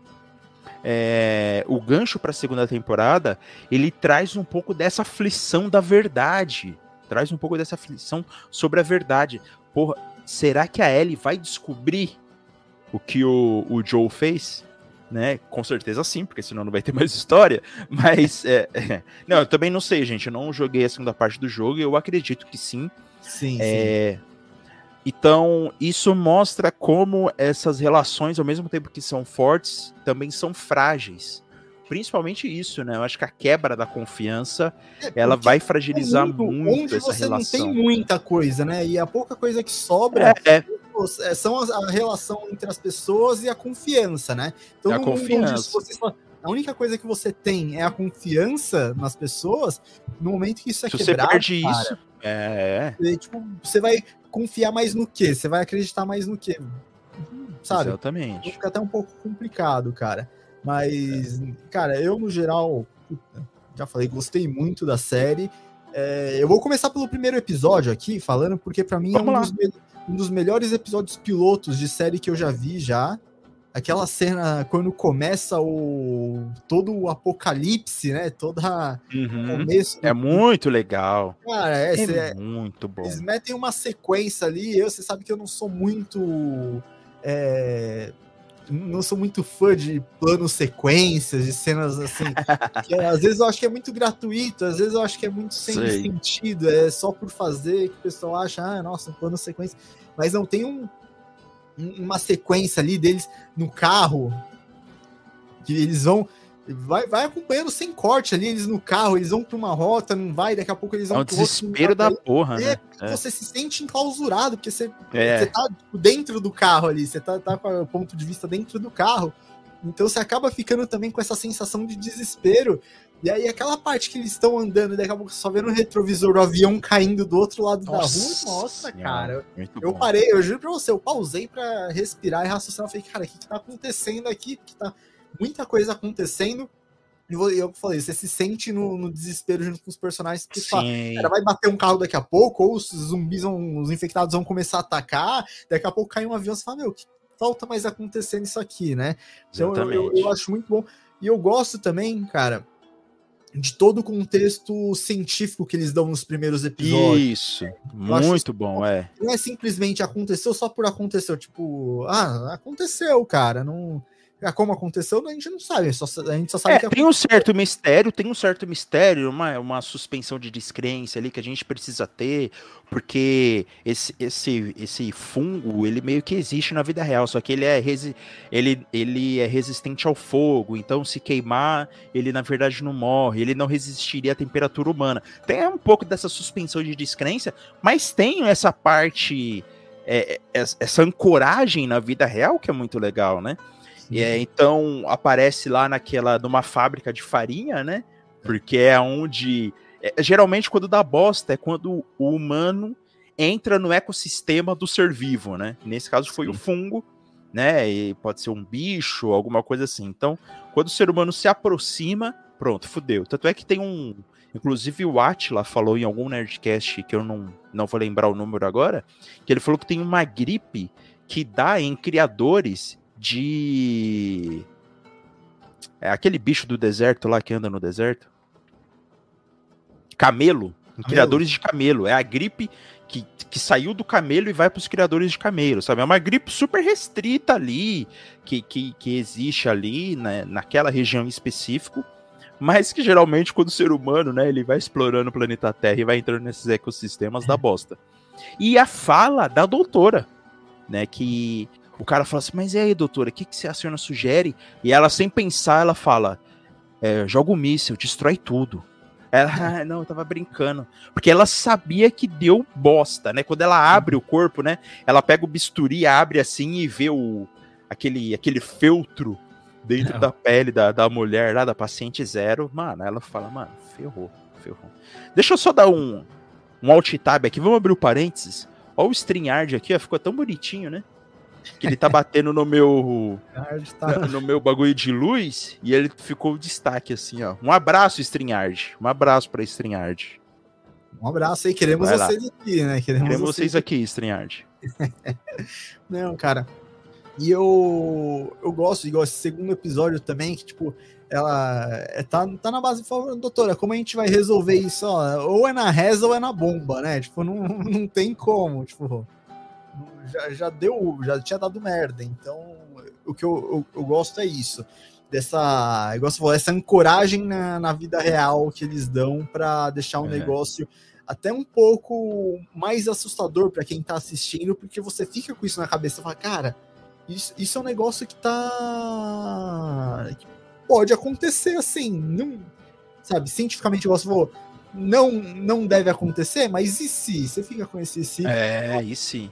é, o gancho para a segunda temporada, ele traz um pouco dessa aflição da verdade. Traz um pouco dessa aflição sobre a verdade. Porra, será que a Ellie vai descobrir o que o, o Joe fez? Né? Com certeza sim, porque senão não vai ter mais história. Mas, é, é, não, eu também não sei, gente. Eu não joguei a segunda parte do jogo e eu acredito que sim. Sim, é, sim. Então, isso mostra como essas relações, ao mesmo tempo que são fortes, também são frágeis. Principalmente isso, né? Eu acho que a quebra da confiança, é ela vai fragilizar muito, muito essa você relação. Não tem muita coisa, né? E a pouca coisa que sobra é, é. é são a, relação entre as pessoas e a confiança, né? Então, a confiança. Onde, você, a única coisa que você tem é a confiança nas pessoas, no momento que isso é Se quebrado, você perde cara, isso, é. Você, tipo, você vai confiar mais no quê? Você vai acreditar mais no quê? Sabe? Exatamente. Fica até um pouco complicado, cara. Mas, é. cara, eu no geral, já falei, gostei muito da série. É, eu vou começar pelo primeiro episódio aqui, falando, porque para mim Vamos é um dos, um dos, melhores episódios pilotos de série que eu já vi já aquela cena quando começa o todo o apocalipse, né? Toda uhum. começo. É muito legal. Cara, é, é, é, muito bom. Eles metem uma sequência ali. Eu, você sabe que eu não sou muito é, não sou muito fã de planos sequências, de cenas assim. que, às vezes eu acho que é muito gratuito, às vezes eu acho que é muito sem Sei. sentido, é só por fazer que o pessoal acha, ah, nossa, um plano sequência. Mas não tem um, uma sequência ali deles no carro, que eles vão. Vai, vai acompanhando sem corte ali, eles no carro, eles vão para uma rota, não vai, daqui a pouco eles vão. É um desespero da porra, é, né? É. Você se sente enclausurado, porque você, é. você tá tipo, dentro do carro ali, você tá, tá com o ponto de vista dentro do carro. Então você acaba ficando também com essa sensação de desespero. E aí, aquela parte que eles estão andando, daqui a pouco só vendo o retrovisor, o avião caindo do outro lado nossa, da rua. Nossa, cara. Eu bom. parei, eu juro pra você, eu pausei pra respirar e raciocinar. falei, cara, o que, que tá acontecendo aqui? Que tá muita coisa acontecendo. E eu falei, você se sente no, no desespero junto com os personagens que fala, cara, vai bater um carro daqui a pouco, ou os zumbis vão, os infectados vão começar a atacar, daqui a pouco cai um avião, você fala, meu, que falta mais acontecer nisso aqui, né? Então eu, eu, eu acho muito bom. E eu gosto também, cara, de todo o contexto científico que eles dão nos primeiros episódios. Isso, muito bom, é. Não é simplesmente aconteceu só por aconteceu, tipo, ah, aconteceu, cara, não como aconteceu, a gente não sabe, só, a gente só sabe é, que tem um certo mistério, tem um certo mistério, uma, uma suspensão de descrença ali que a gente precisa ter, porque esse, esse, esse fungo, ele meio que existe na vida real, só que ele é, resi ele, ele é resistente ao fogo, então se queimar, ele na verdade não morre, ele não resistiria à temperatura humana. Tem um pouco dessa suspensão de descrença, mas tem essa parte, é, é essa ancoragem na vida real que é muito legal, né? É, então aparece lá naquela numa fábrica de farinha, né? Porque é onde é, geralmente quando dá bosta é quando o humano entra no ecossistema do ser vivo, né? Nesse caso foi Sim. o fungo, né? E pode ser um bicho, alguma coisa assim. Então, quando o ser humano se aproxima, pronto, fudeu. Tanto é que tem um, inclusive o Atila falou em algum nerdcast que eu não não vou lembrar o número agora, que ele falou que tem uma gripe que dá em criadores de. É aquele bicho do deserto lá que anda no deserto. Camelo. camelo. Criadores de camelo. É a gripe que, que saiu do camelo e vai para os criadores de camelo, sabe? É uma gripe super restrita ali, que, que, que existe ali, né, naquela região em específico, mas que geralmente quando o ser humano, né, ele vai explorando o planeta Terra e vai entrando nesses ecossistemas da bosta. E a fala da doutora, né, que o cara fala assim, mas e aí, doutora, o que, que a senhora sugere? E ela, sem pensar, ela fala, é, joga o um míssil, destrói tudo. Ela, ah, não, eu tava brincando. Porque ela sabia que deu bosta, né? Quando ela abre o corpo, né? Ela pega o bisturi, abre assim e vê o, aquele, aquele feltro dentro não. da pele da, da mulher lá, da paciente zero. Mano, ela fala, mano, ferrou, ferrou. Deixa eu só dar um, um alt tab aqui. Vamos abrir o parênteses. Olha o StreamYard aqui, ó, ficou tão bonitinho, né? Que ele tá batendo no meu no meu bagulho de luz e ele ficou destaque assim, ó. Um abraço StreamYard. Um abraço para StreamYard. Um abraço aí, queremos Vai vocês lá. aqui, né? Queremos, queremos vocês, aqui, StreamYard. Não, cara. E eu eu gosto, igual esse segundo episódio também, que tipo, ela é, tá, tá na base falando, doutora, como a gente vai resolver isso? Ó, ou é na reza ou é na bomba, né? Tipo, não, não tem como, tipo, já, já deu, já tinha dado merda. Então, o que eu, eu, eu gosto é isso. Dessa, igual você falou, essa ancoragem na, na vida real que eles dão para deixar um é. negócio até um pouco mais assustador para quem tá assistindo, porque você fica com isso na cabeça e fala, cara, isso, isso é um negócio que tá. Que pode acontecer assim. Não, sabe, cientificamente, você falou, não, não deve acontecer, mas e se? Você fica com esse se. É, e se?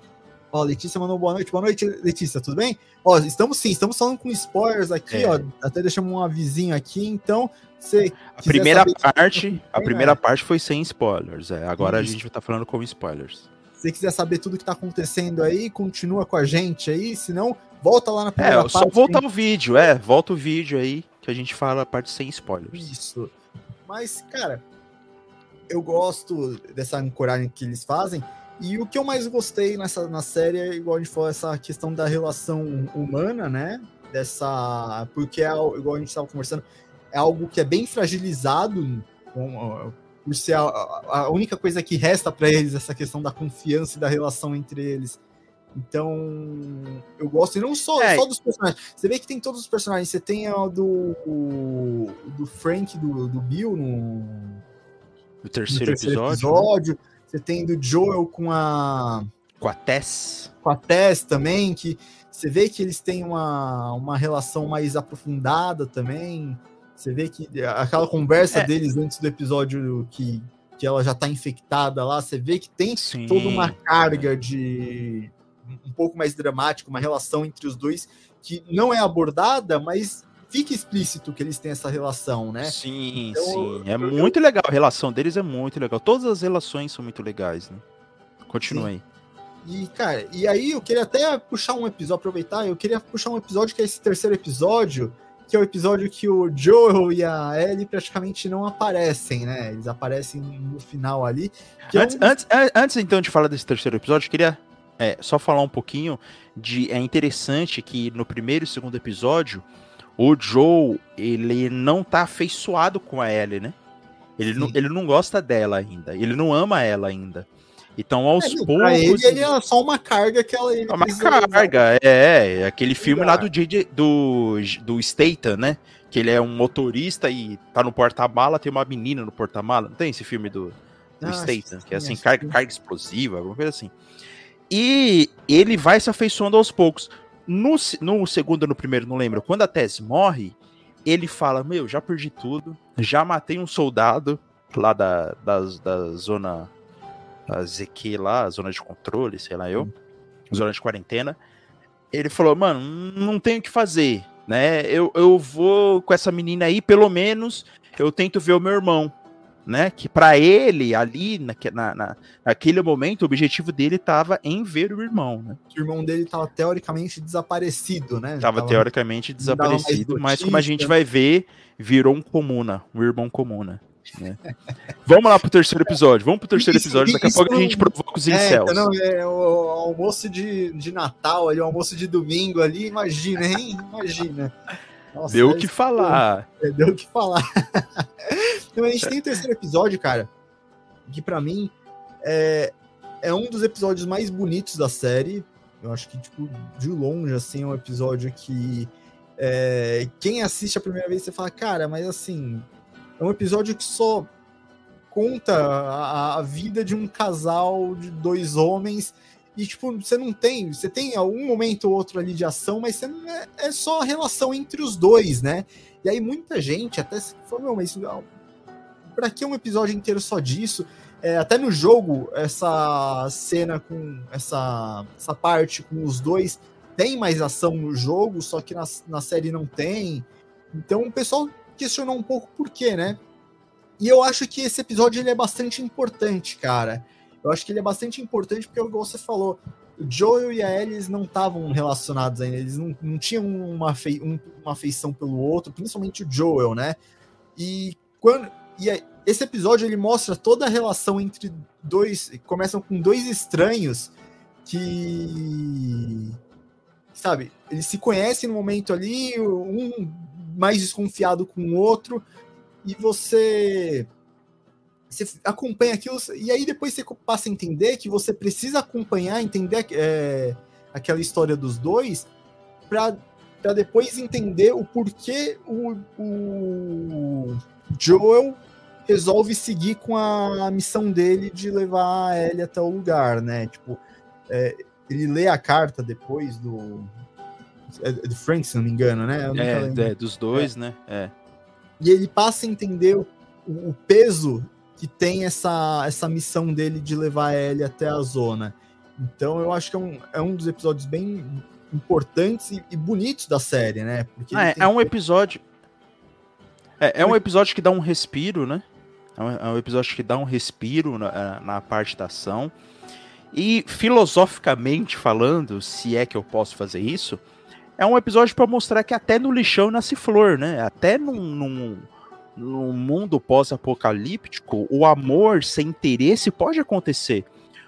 Ó, Letícia mandou boa noite. Boa noite, Letícia, tudo bem? Ó, estamos sim, estamos falando com spoilers aqui, é. ó. Até deixamos um avisinho aqui, então. Você a primeira parte, a primeira é. parte foi sem spoilers. É. Agora Isso. a gente vai estar tá falando com spoilers. Se você quiser saber tudo que está acontecendo aí, continua com a gente aí, senão volta lá na primeira é, parte. É, só volta o vídeo, é, volta o vídeo aí que a gente fala a parte sem spoilers. Isso. Mas, cara, eu gosto dessa ancoragem que eles fazem, e o que eu mais gostei nessa na série é, igual a gente falou, essa questão da relação humana, né? Dessa. Porque, é, igual a gente estava conversando, é algo que é bem fragilizado, com, por ser a, a única coisa que resta para eles, essa questão da confiança e da relação entre eles. Então, eu gosto, e não só, é. só dos personagens. Você vê que tem todos os personagens. Você tem o do, o, do Frank, do, do Bill no, no terceiro, no terceiro episódio. Né? episódio. Né? Você tem do Joel com a. Com a Tess. Com a Tess também, que você vê que eles têm uma, uma relação mais aprofundada também. Você vê que aquela conversa é. deles antes do episódio que, que ela já tá infectada lá, você vê que tem Sim. toda uma carga de um pouco mais dramática, uma relação entre os dois que não é abordada, mas fica explícito que eles têm essa relação, né? Sim, então, sim. É eu, muito eu... legal. A relação deles é muito legal. Todas as relações são muito legais, né? Continua aí. E, cara, e aí eu queria até puxar um episódio, aproveitar, eu queria puxar um episódio que é esse terceiro episódio, que é o episódio que o Joel e a Ellie praticamente não aparecem, né? Eles aparecem no final ali. Antes, é um... antes, antes, então de falar desse terceiro episódio, eu queria é, só falar um pouquinho de. É interessante que no primeiro e segundo episódio o Joe, ele não tá afeiçoado com a Ellie, né? Ele não, ele não gosta dela ainda, ele não ama ela ainda. Então, aos é, poucos. Pra ele, ele é só uma carga que ela. É uma carga, é, é. Aquele filme lá do, do, do Statham, né? Que ele é um motorista e tá no porta-mala, tem uma menina no porta-mala. Não tem esse filme do, do ah, Statham, que é assim, carga, carga explosiva, alguma coisa assim. E ele vai se afeiçoando aos poucos. No, no segundo no primeiro, não lembro, quando a Tess morre, ele fala: Meu, já perdi tudo, já matei um soldado lá da, da, da zona da ZQ lá, zona de controle, sei lá eu, zona de quarentena. Ele falou: Mano, não tenho o que fazer, né? Eu, eu vou com essa menina aí, pelo menos eu tento ver o meu irmão né? Que para ele, ali, na, na, naquele momento, o objetivo dele estava em ver o irmão, né? O irmão dele estava teoricamente desaparecido, né? Tava, teoricamente desaparecido, mas como a gente vai ver, virou um comuna, um irmão comuna. Né? vamos lá pro terceiro episódio. Vamos pro terceiro isso, episódio. Daqui a pouco a gente provoca os é, incels. É, não, é, o, o almoço de, de Natal ali, o almoço de domingo ali, imagina, hein? Imagina. Nossa, deu o que falar. É, deu o que falar. então a gente tem o terceiro episódio, cara, que para mim é, é um dos episódios mais bonitos da série. Eu acho que, tipo, de longe, assim, é um episódio que é, quem assiste a primeira vez você fala, cara, mas assim, é um episódio que só conta a, a vida de um casal de dois homens e, tipo, você não tem. Você tem algum momento ou outro ali de ação, mas não é, é só a relação entre os dois, né? E aí muita gente, até se for, meu, mas para que um episódio inteiro só disso? É, até no jogo, essa cena com essa, essa parte com os dois tem mais ação no jogo, só que na, na série não tem. Então o pessoal questionou um pouco por quê, né? E eu acho que esse episódio ele é bastante importante, cara. Eu acho que ele é bastante importante porque, como você falou, o Joel e a Ellie não estavam relacionados ainda, eles não, não tinham uma, fei, um, uma afeição pelo outro, principalmente o Joel, né? E quando e esse episódio ele mostra toda a relação entre dois, começam com dois estranhos que sabe, eles se conhecem no momento ali, um mais desconfiado com o outro, e você você acompanha aquilo, e aí depois você passa a entender que você precisa acompanhar, entender é, aquela história dos dois, para depois entender o porquê o, o Joel resolve seguir com a missão dele de levar a Ellie até o lugar, né? Tipo, é, ele lê a carta depois do. É, do Frank, se não me engano, né? É, é, dos dois, é. né? É. E ele passa a entender o, o, peso que tem essa, essa missão dele de levar a Ellie até a zona. Então eu acho que é um, é um dos episódios bem importantes e, e bonitos da série, né? Porque ah, é, é um episódio. É, é um episódio que dá um respiro, né? É um, é um episódio que dá um respiro na, na parte da ação. E filosoficamente falando, se é que eu posso fazer isso, é um episódio para mostrar que até no lixão nasce flor, né? Até num, num, num mundo pós-apocalíptico, o amor sem interesse pode acontecer.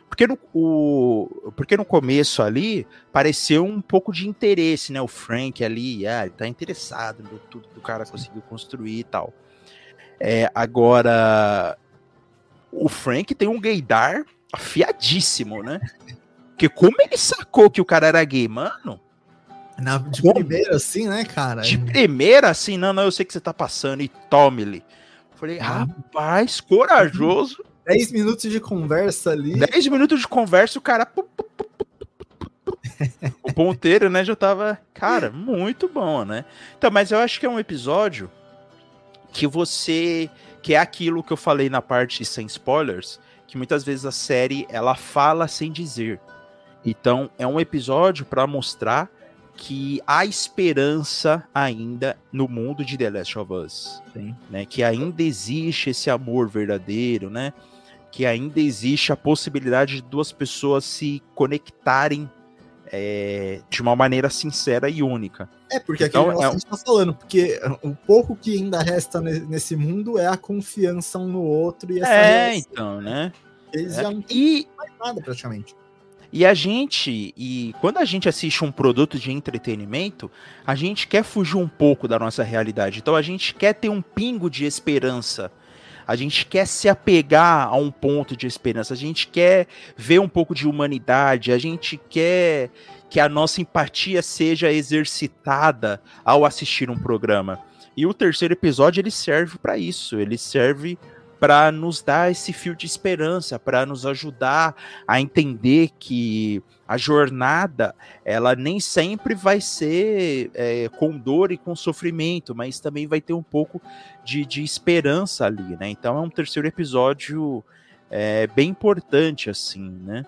Porque no, o, porque no começo ali pareceu um pouco de interesse, né? O Frank ali, ah, ele tá interessado no tudo que o cara conseguiu construir e tal. É, agora, o Frank tem um gaydar afiadíssimo, né? Porque como ele sacou que o cara era gay, mano? Na, de como? primeira, assim, né, cara? De primeira, assim, não, não, eu sei que você tá passando, e tome-lhe. Falei, ah. rapaz, corajoso. 10 minutos de conversa ali. 10 minutos de conversa, o cara. o ponteiro, né, já tava. Cara, muito bom, né? Então, mas eu acho que é um episódio que você que é aquilo que eu falei na parte sem spoilers, que muitas vezes a série ela fala sem dizer. Então é um episódio para mostrar que há esperança ainda no mundo de The Last of Us, Sim. né? Que ainda existe esse amor verdadeiro, né? Que ainda existe a possibilidade de duas pessoas se conectarem é, de uma maneira sincera e única. É, porque então, aquele é... a gente tá falando, porque o pouco que ainda resta nesse mundo é a confiança um no outro e essa É, relação. então, né? Eles é. já não têm e... mais nada praticamente. E a gente, e quando a gente assiste um produto de entretenimento, a gente quer fugir um pouco da nossa realidade. Então a gente quer ter um pingo de esperança a gente quer se apegar a um ponto de esperança, a gente quer ver um pouco de humanidade, a gente quer que a nossa empatia seja exercitada ao assistir um programa. E o terceiro episódio ele serve para isso, ele serve para nos dar esse fio de esperança, para nos ajudar a entender que a jornada ela nem sempre vai ser é, com dor e com sofrimento, mas também vai ter um pouco de, de esperança ali, né? Então é um terceiro episódio é, bem importante, assim, né?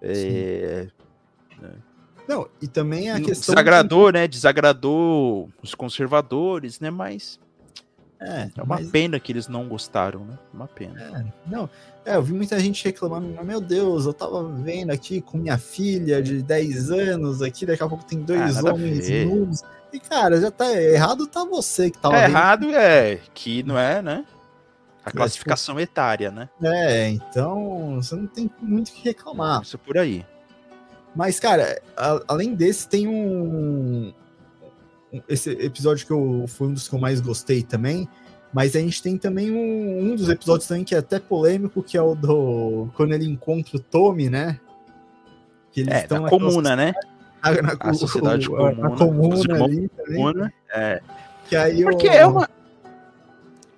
É, né? Não, e também a questão. Desagradou, de... né? Desagradou os conservadores, né? Mas é, é uma mas... pena que eles não gostaram, né? Uma pena. É, não, é, eu vi muita gente reclamando, meu Deus, eu tava vendo aqui com minha filha de 10 anos aqui, daqui a pouco tem dois ah, homens nus. E, cara, já tá errado, tá você que tava. É, errado é, que não é, né? A é, classificação é, etária, né? É, então você não tem muito o que reclamar. Isso por aí. Mas, cara, a, além desse, tem um, esse episódio que eu, foi um dos que eu mais gostei também. Mas a gente tem também um, um dos episódios também que é até polêmico, que é o do. Quando ele encontra o Tommy, né? Que eles é, estão na comuna, né? Na, na, a sociedade o, comuna. Na comuna ali comuna, é. Que aí porque é uma.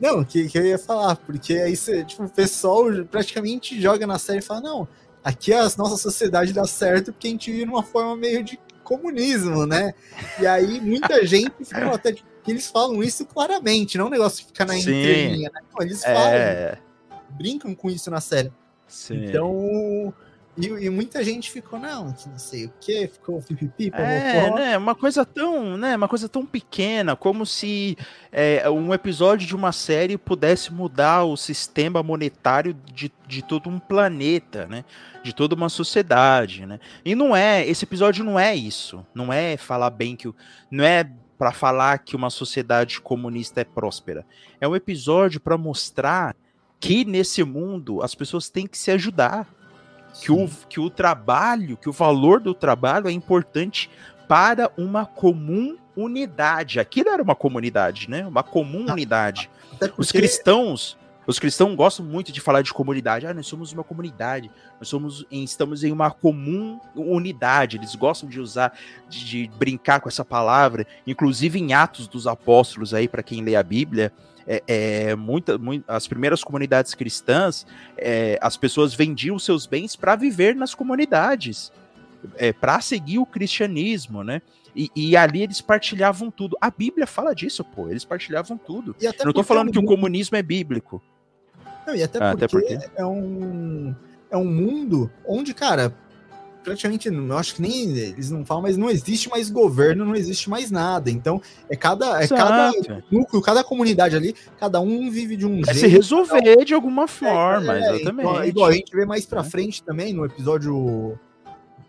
Não, que, que eu ia falar, porque aí você, tipo, o pessoal praticamente joga na série e fala, não, aqui a nossa sociedade dá certo porque a gente vive numa forma meio de comunismo, né? E aí muita gente ficou até que eles falam isso claramente, não é um negócio que fica na entrelinha, né? Não, eles falam, é... brincam com isso na série. Sim. Então, e, e, muita gente ficou, não, que não sei o que, ficou pipipi, É, né, uma coisa tão, né, uma coisa tão pequena, como se é, um episódio de uma série pudesse mudar o sistema monetário de, de todo um planeta, né, de toda uma sociedade, né, e não é, esse episódio não é isso, não é falar bem que, não é para falar que uma sociedade comunista é próspera, é um episódio para mostrar que nesse mundo as pessoas têm que se ajudar, que o, que o trabalho, que o valor do trabalho é importante para uma comum unidade. Aquilo era uma comunidade, né? Uma comum unidade. Os cristãos, os cristãos gostam muito de falar de comunidade. Ah, nós somos uma comunidade. Nós somos, estamos em uma comum unidade. Eles gostam de usar, de, de brincar com essa palavra. Inclusive em Atos dos Apóstolos aí para quem lê a Bíblia, é, é, muita, muito, as primeiras comunidades cristãs, é, as pessoas vendiam seus bens para viver nas comunidades, é, para seguir o cristianismo, né? E, e, ali eles partilhavam tudo. A Bíblia fala disso, pô. Eles partilhavam tudo. Não estou falando que o comunismo é bíblico. Não, e até, ah, porque, até porque é um é um mundo onde, cara, praticamente, eu acho que nem eles não falam, mas não existe mais governo, não existe mais nada. Então, é cada, é cada núcleo, cada comunidade ali, cada um vive de um é jeito. se resolver então, de alguma forma, é, é, exatamente. Igual, igual, a gente vê mais pra é. frente também, no episódio,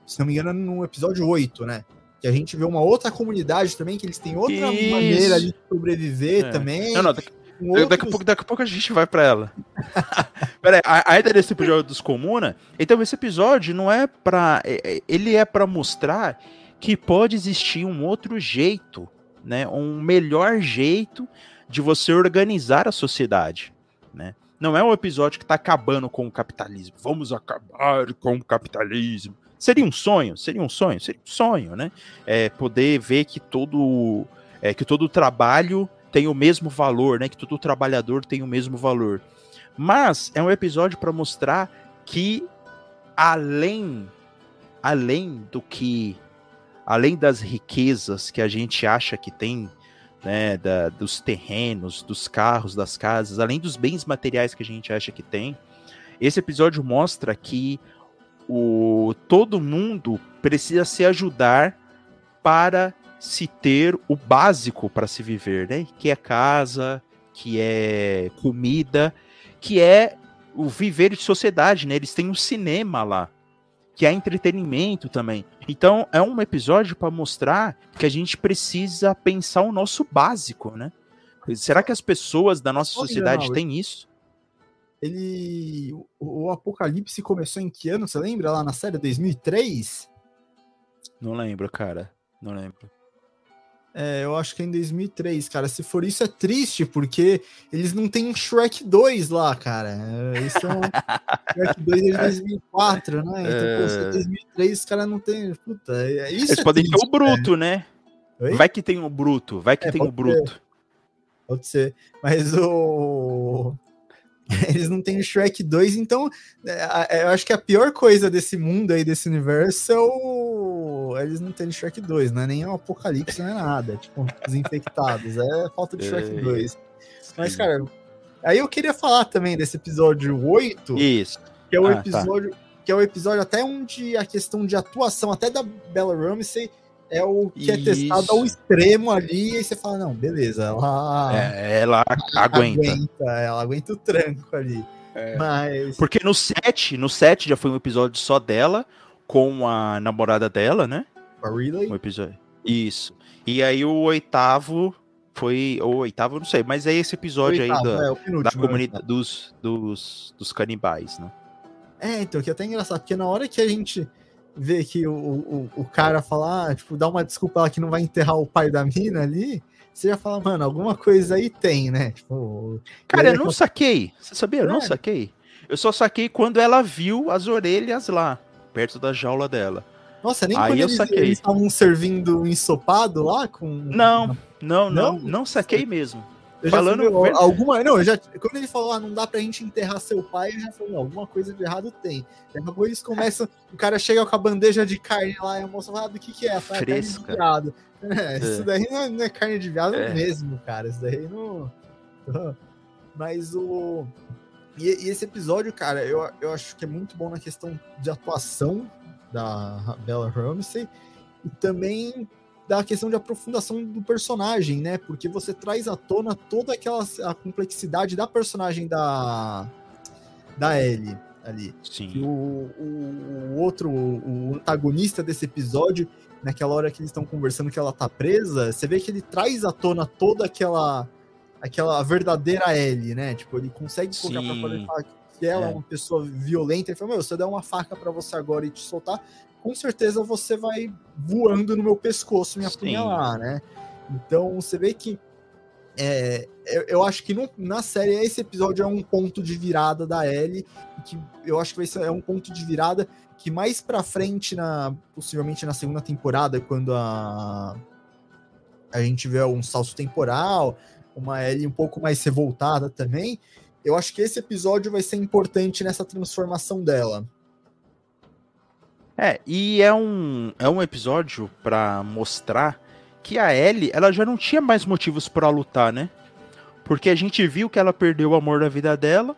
se não me engano, no episódio 8, né? Que a gente vê uma outra comunidade também, que eles têm outra Isso. maneira de sobreviver é. também. Não, não, daqui, a pouco, daqui a pouco a gente vai para ela. Pera aí, ainda nesse episódio dos Comuna, então esse episódio não é para é, é, Ele é para mostrar que pode existir um outro jeito, né? Um melhor jeito de você organizar a sociedade, né? Não é um episódio que está acabando com o capitalismo. Vamos acabar com o capitalismo. Seria um sonho, seria um sonho, seria um sonho, né? É, poder ver que todo, é, que todo o trabalho tem o mesmo valor, né? Que todo trabalhador tem o mesmo valor. Mas é um episódio para mostrar que além além do que além das riquezas que a gente acha que tem, né, da, dos terrenos, dos carros, das casas, além dos bens materiais que a gente acha que tem, esse episódio mostra que o todo mundo precisa se ajudar para se ter o básico para se viver, né? Que é casa, que é comida, que é o viver de sociedade, né? Eles têm um cinema lá, que é entretenimento também. Então é um episódio para mostrar que a gente precisa pensar o nosso básico, né? Será que as pessoas da nossa sociedade têm isso? Ele. O, o Apocalipse começou em que ano? Você lembra lá na série 2003? Não lembro, cara. Não lembro. É, eu acho que é em 2003, cara. Se for isso, é triste, porque eles não têm um Shrek 2 lá, cara. Eles são. Shrek 2 é de 2004, né? Então, é... pô, se é 2003, os caras não tem. Puta, é, isso eles é podem triste, ter o Bruto, né? Oi? Vai que tem o Bruto, vai que é, tem o Bruto. Ser. Pode ser. Mas o. Eles não têm Shrek 2, então é, eu acho que a pior coisa desse mundo aí, desse universo, é o eles não terem Shrek 2, não é nem um apocalipse, não é nada. É tipo, os infectados. É falta de Shrek 2. Mas, cara, aí eu queria falar também desse episódio 8. Isso. Que é o ah, tá. episódio. Tá. Que é o episódio até onde a questão de atuação, até da Bella Ramsey, é o que é testado ao extremo ali, e aí você fala, não, beleza, ela. É, ela aguenta. aguenta. Ela aguenta o tranco ali. É. Mas. Porque no 7, no 7 já foi um episódio só dela com a namorada dela, né? A Ridley? Um episódio. Isso. E aí o oitavo foi. O oitavo, não sei, mas é esse episódio oitavo, aí da, é, da comunidade dos, dos, dos canibais, né? É, então, que é até engraçado, porque na hora que a gente vê que o, o, o cara falar, ah, tipo, dá uma desculpa lá que não vai enterrar o pai da mina ali, você já fala, mano, alguma coisa aí tem, né? Tipo, cara, eu não saquei. Você sabia? Eu é. não saquei. Eu só saquei quando ela viu as orelhas lá perto da jaula dela. Nossa, nem Aí quando eu eles, saquei. estavam servindo ensopado lá com. Não, não, não, não, não saquei mesmo. Eu Falando já falei, alguma. Não, já, quando ele falou, ah, não dá pra gente enterrar seu pai, eu já falei, não, alguma coisa de errado tem. Daqui a pouco eles começam, o cara chega com a bandeja de carne lá e a moça fala, ah, do que que é? Fala, "É carne de Fresca. viado. É, Isso daí não é, não é carne de viado É. mesmo, cara. Isso daí não. Mas o. E, e esse episódio, cara, eu, eu acho que é muito bom na questão de atuação da Bella Ramsey e também da questão de aprofundação do personagem, né? Porque você traz à tona toda aquela a complexidade da personagem da da Ellie ali. Sim. o, o, o outro, o antagonista desse episódio, naquela hora que eles estão conversando que ela tá presa, você vê que ele traz à tona toda aquela aquela verdadeira Ellie, né? Tipo, ele consegue colocar pra Sim. fora e falar que ela é. É. uma pessoa violenta. Ele fala, meu, se eu der uma faca pra você agora e te soltar, com certeza você vai voando no meu pescoço, me Sim. apunhalar, né? Então, você vê que é, eu, eu acho que no- na série esse episódio é um ponto de virada da Ellie, que eu acho que vai ser é um ponto de virada que mais pra frente, na, possivelmente na segunda temporada, quando a, a gente vê um salto temporal, uma Ellie um pouco mais revoltada também, eu acho que esse episódio vai ser importante nessa transformação dela. É, e é um, é um episódio pra mostrar que a Ellie, ela já não tinha mais motivos pra lutar, né? Porque a gente viu que ela perdeu o amor da vida dela.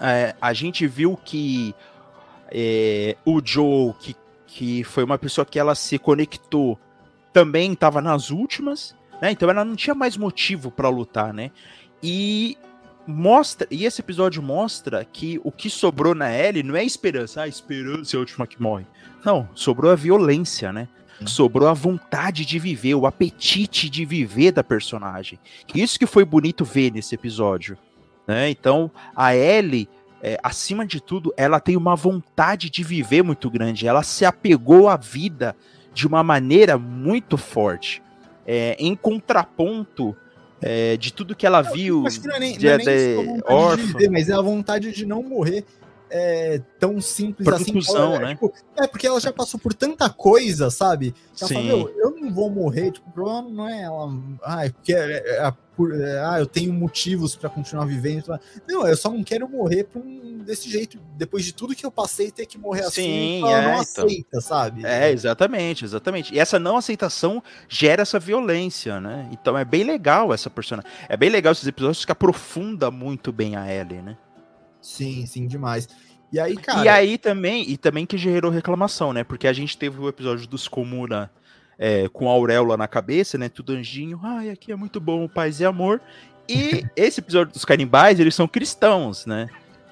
É, a gente viu que é, o Joe, que, que foi uma pessoa que ela se conectou, também estava nas últimas, né? Então ela não tinha mais motivo pra lutar, né? E mostra, e esse episódio mostra que o que sobrou na Ellie não é esperança, ah, esperança é a última que morre. Não, sobrou a violência, né? Sim. Sobrou a vontade de viver, o apetite de viver da personagem. Isso que foi bonito ver nesse episódio, né? Então, a Ellie, é, acima de tudo, ela tem uma vontade de viver muito grande. Ela se apegou à vida de uma maneira muito forte. É, em contraponto é, de tudo que ela viu que não é nem, de, não é de- de viver, mas é a vontade de não morrer é, tão simples Por assim. é, né? tipo, é, porque ela já passou por tanta coisa, sabe? Ela fala, Sim. meu, eu não vou morrer, tipo, o problema não é ela. Ah, é porque é- é- é por- é, ah, eu tenho motivos pra continuar vivendo. Não, eu só não quero morrer um, desse jeito. Depois de tudo que eu passei, ter que morrer assim, Sim, ela é, não então. aceita, sabe? É, exatamente, exatamente. E essa não aceitação gera essa violência, né? Então é bem legal essa personagem. É bem legal esses episódios que aprofunda muito bem a Ellie, né? Sim, sim, demais. E aí, cara. e aí também, e também que gerou reclamação, né? Porque a gente teve o episódio dos Comuna é, com a auréola na cabeça, né? Tudo anjinho. Ai, aqui é muito bom, paz e amor. E esse episódio dos canibais, eles são cristãos, né?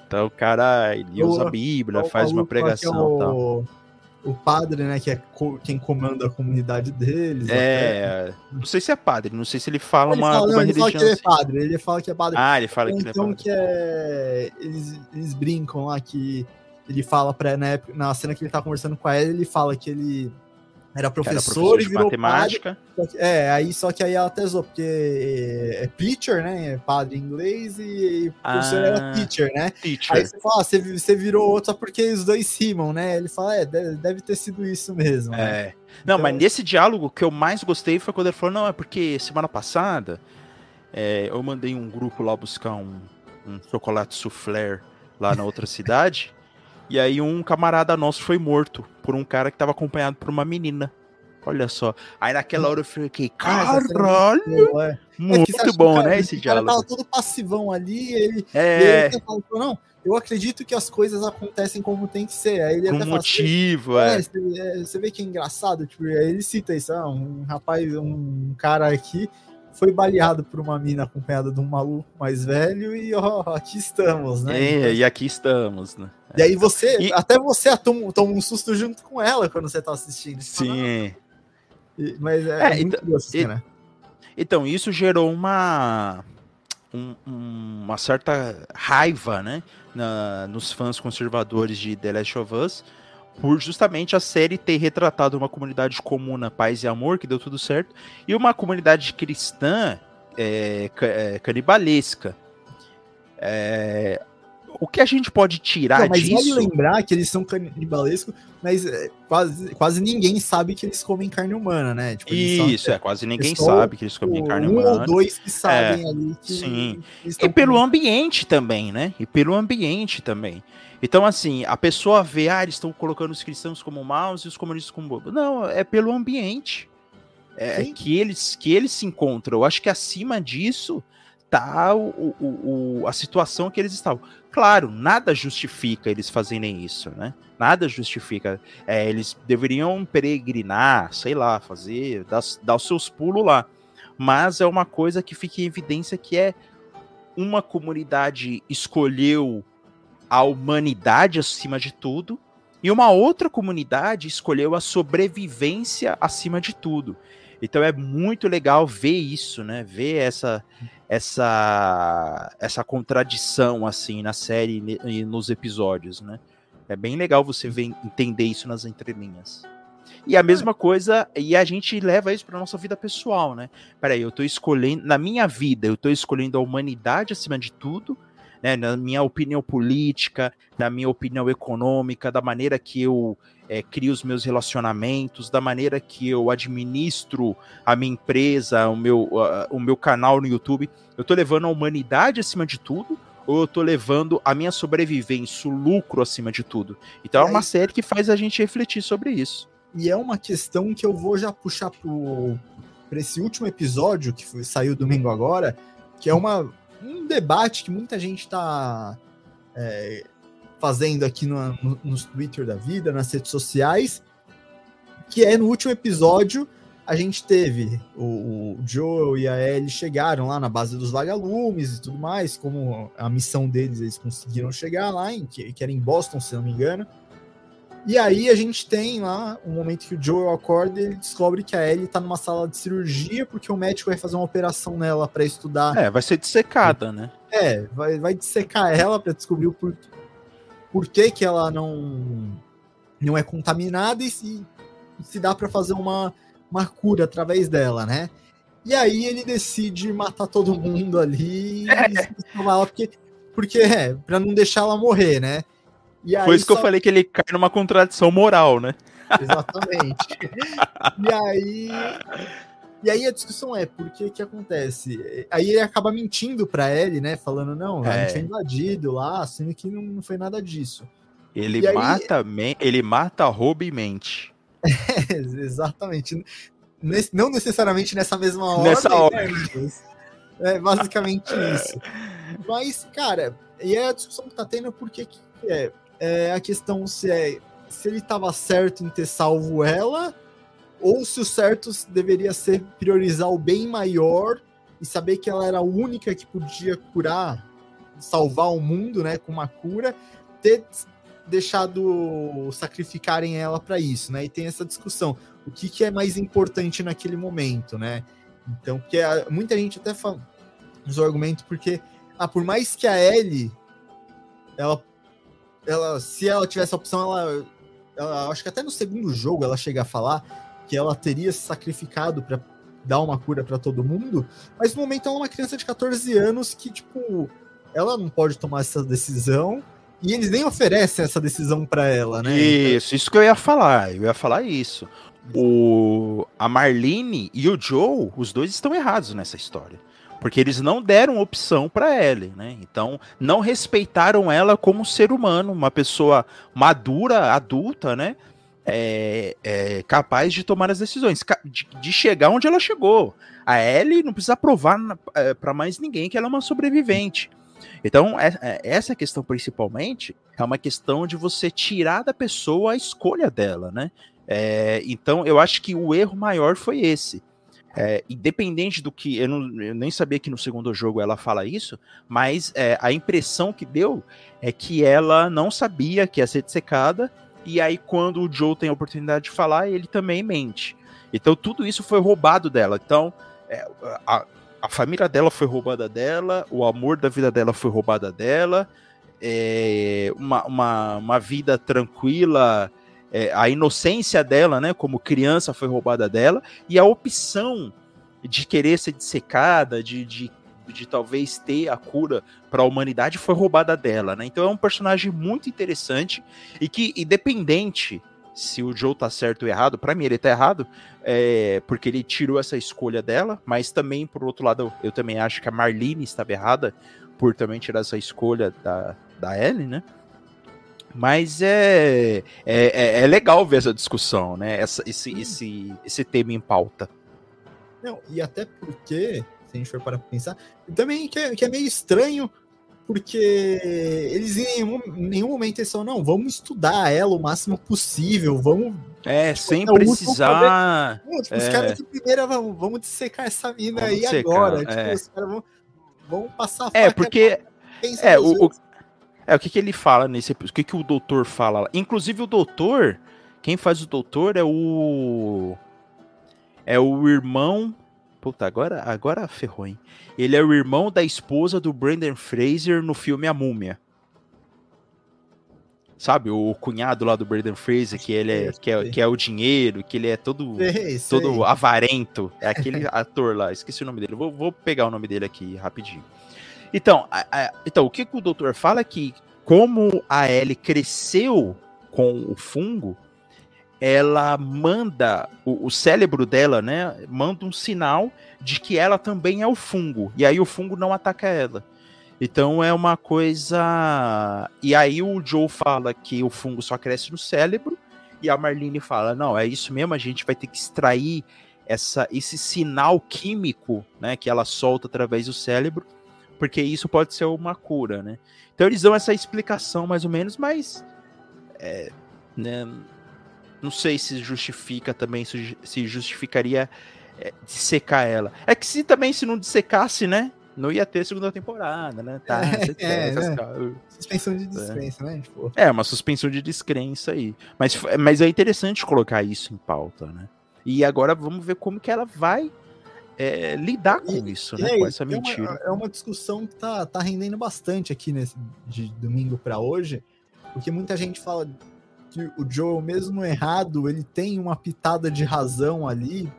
Então o cara ele usa a Bíblia, o faz uma é pregação e tal. O, padre, né, que é co- quem comanda a comunidade deles. até. É, não sei se é padre, não sei se ele fala Ele uma, fala, não, uma ele fala que religião. ele é assim. padre, ele fala que é padre. Ah, ele fala que ele é então padre. que é. Eles, eles brincam lá que ele fala pra, na, época, na cena que ele tá conversando com ela, ele fala que ele era professor, professor de matemática. padre. É, aí só que aí ela zoou, porque é preacher, né? É padre em inglês e, o professor era Ah, teacher, né? Teacher. Aí você fala, ah, você, você virou outro só porque os dois rimam, né? Ele fala, é, deve, ter sido isso mesmo. né? É. Não, Então- mas nesse diálogo que eu mais gostei foi quando ele falou: não, é porque semana passada é, eu mandei um grupo lá buscar um, um chocolate soufflé lá na outra cidade. E aí um camarada nosso foi morto por um cara que tava acompanhado por uma menina. Olha só. Aí naquela hora eu fiquei, caralho, muito é. É muito bom, cara- né, esse O cara diálogo. tava todo passivão ali, ele, É, ele falou, não, eu acredito que as coisas acontecem como tem que ser. Aí ele por até um fala assim, motivo, é, é. você, é, você vê que é engraçado, tipo, aí ele cita isso, ah, um rapaz, um cara aqui foi baleado por uma mina acompanhada de um maluco mais velho e ó, aqui estamos, né? É, e aqui estamos, né? E aí você, E- até você toma, toma um susto junto com ela quando você tá assistindo. Você fala, Sim. "Ah", mas é, É, é então- essa e- cena. Então, isso gerou uma. um- um- uma certa raiva, né? na- nos fãs conservadores de The Last of Us, por justamente a série ter retratado uma comunidade comuna, paz e amor, que deu tudo certo, e uma comunidade cristã é, é, canibalesca. É, o que a gente pode tirar Não, mas disso? vale lembrar que eles são canibalescos, mas é, quase, quase ninguém sabe que eles comem carne humana, né? Tipo, Isso, são, é, quase ninguém só sabe que eles comem carne um humana. ou dois que sabem É, ali que sim. E pelo comendo. ambiente também, né? E pelo ambiente também. Então, assim, a pessoa vê, ah, eles estão colocando os cristãos como maus e os comunistas como bobos. Não, é pelo ambiente. É Sim. que eles, que eles se encontram. Eu acho que acima disso tá o, o- o- a situação que eles estavam. Claro, nada justifica eles fazerem isso, né? Nada justifica. É, eles deveriam peregrinar, sei lá, fazer, dar, dar os seus pulos lá. Mas é uma coisa que fica em evidência que é uma comunidade escolheu a humanidade acima de tudo e uma outra comunidade escolheu a sobrevivência acima de tudo. Então é muito legal ver isso, né? Ver essa essa essa contradição assim na série e nos episódios, né? É bem legal você ver, entender isso nas entrelinhas. E a mesma coisa, e a gente leva isso para nossa vida pessoal, né? Peraí, eu tô escolhendo, na minha vida, eu tô escolhendo a humanidade acima de tudo, né? Na minha opinião política, na minha opinião econômica, da maneira que eu é, crio os meus relacionamentos, da maneira que eu administro a minha empresa, o meu, ah, o meu canal no YouTube. Eu tô levando a humanidade acima de tudo, ou eu tô levando a minha sobrevivência, o lucro acima de tudo? Então é uma série que faz a gente refletir sobre isso. E é uma questão que eu vou já puxar para esse último episódio, que foi, saiu domingo agora, que é uma, um debate que muita gente está fazendo aqui no, no, Twitter da vida, nas redes sociais, que é no último episódio a gente teve o, o Joel e a Ellie chegaram lá na base dos vagalumes e tudo mais, como a missão deles, eles conseguiram chegar lá, em, que, que era em Boston, se não me engano. E aí a gente tem lá um momento que o Joel acorda e ele descobre que a Ellie tá numa sala de cirurgia porque o médico vai fazer uma operação nela para estudar. É, vai ser dissecada, né? É, vai, vai dissecar ela para descobrir o por, por que, que ela não, não é contaminada e se, se dá para fazer uma, uma cura através dela, né? E aí ele decide matar todo mundo ali e salvar ela porque, porque é, para não deixar ela morrer, né? Foi aí isso que eu só- falei que ele cai numa contradição moral, né? Exatamente. e aí. E aí a discussão é, por que que acontece? Aí ele acaba mentindo pra Ellie, né? Falando, não, a É. gente foi invadido lá, sendo que não, não foi nada disso. Ele E aí- mata, men- ele mata, rouba e mente. É, exatamente. Nesse- não necessariamente nessa mesma ordem. Nessa né, ordem. mas É basicamente isso. Mas, cara, e é a discussão que tá tendo porque que é, é a questão se é se ele tava certo em ter salvo ela ou se o certo deveria ser priorizar o bem maior e saber que ela era a única que podia curar, salvar o mundo, né, com uma cura, ter deixado sacrificarem ela para isso, né? E tem essa discussão, o que, que é mais importante naquele momento, né? Então, porque a- muita gente até fala, usa o argumento porque, ah, por mais que a Ellie, ela, ela, se ela tivesse a opção, ela, ela, acho que até no segundo jogo ela chega a falar que ela teria se sacrificado para dar uma cura para todo mundo, mas no momento ela é uma criança de 14 anos que, tipo, ela não pode tomar essa decisão e eles nem oferecem essa decisão para ela, né? Isso, isso que eu ia falar. Eu ia falar isso. O, a Marlene e o Joe, os dois estão errados nessa história. Porque eles não deram opção para Ellie, né? Então, não respeitaram ela como ser humano, uma pessoa madura, adulta, né? É, é, capaz de tomar as decisões, de, de chegar onde ela chegou. A Ellie não precisa provar para mais ninguém que ela é uma sobrevivente. Então, é- é- essa questão principalmente é uma questão de você tirar da pessoa a escolha dela, né? É, então, eu acho que o erro maior foi esse. É, independente do que. Eu, não- eu nem sabia que no segundo jogo ela fala isso, mas é, a impressão que deu é que ela não sabia que ia ser dissecada, e aí, quando o Joe tem a oportunidade de falar, ele também mente. Então, tudo isso foi roubado dela. Então, é, a, a família dela foi roubada dela, o amor da vida dela foi roubada dela, é, uma, uma, uma vida tranquila, é, a inocência dela, né, como criança, foi roubada dela, e a opção de querer ser dissecada, de, de de talvez ter a cura para a humanidade foi roubada dela, né? Então é um personagem muito interessante e que, independente se o Joe tá certo ou errado, para mim ele tá errado, é, porque ele tirou essa escolha dela, mas também, por outro lado, eu também acho que a Marlene estava errada por também tirar essa escolha da, da Ellie, né? Mas é, é, é, é, legal ver essa discussão, né? Essa, esse, esse, esse tema em pauta. Não, e até porque, se a gente for para pensar, também que é, que é meio estranho, porque eles em nenhum, nenhum momento eles não, vamos estudar ela o máximo possível, vamos. É, tipo, sem precisar. Não, tipo, é. Os caras de primeira vão, vamos dissecar essa mina vamos aí dissecar, agora. Tipo, é. os caras vão, vão passar a É, porque. É, o, o, é, o que, que ele fala nesse episódio? O que, que o doutor fala lá? Inclusive, o doutor. Quem faz o doutor é o. É o irmão. Puta, agora, agora ferrou, hein? Ele é o irmão da esposa do Brandon Fraser no filme A Múmia. Sabe, o cunhado lá do Brandon Fraser, que ele é, que é, que é o dinheiro, que ele é todo, sei, todo sei. avarento. É aquele ator lá, esqueci o nome dele. Vou, vou pegar o nome dele aqui rapidinho. Então, a, a, então o que, que o doutor fala é que, como a Ellie cresceu com o fungo, ela manda, o, o, cérebro dela, né, manda um sinal de que ela também é o fungo, e aí o fungo não ataca ela. Então é uma coisa. E aí o Joe fala que o fungo só cresce no cérebro, e a Marlene fala: não, é isso mesmo, a gente vai ter que extrair essa, esse sinal químico né, que ela solta através do cérebro porque isso pode ser uma cura, né? Então eles dão essa explicação mais ou menos, mas é, né, não sei se justifica também, se justificaria é, dissecar ela. É que se também se não dissecasse, né? Não ia ter segunda temporada, né? Tá, é, é, né? Suspensão de descrença, né? Tipo... É, uma suspensão de descrença aí. Mas, mas é interessante colocar isso em pauta, né? E agora vamos ver como que ela vai é, lidar com e, isso, né? É, com essa mentira. É uma, é uma, discussão que tá, tá rendendo bastante aqui nesse, de domingo para hoje, porque muita gente fala que o Joe, mesmo errado, ele tem uma pitada de razão ali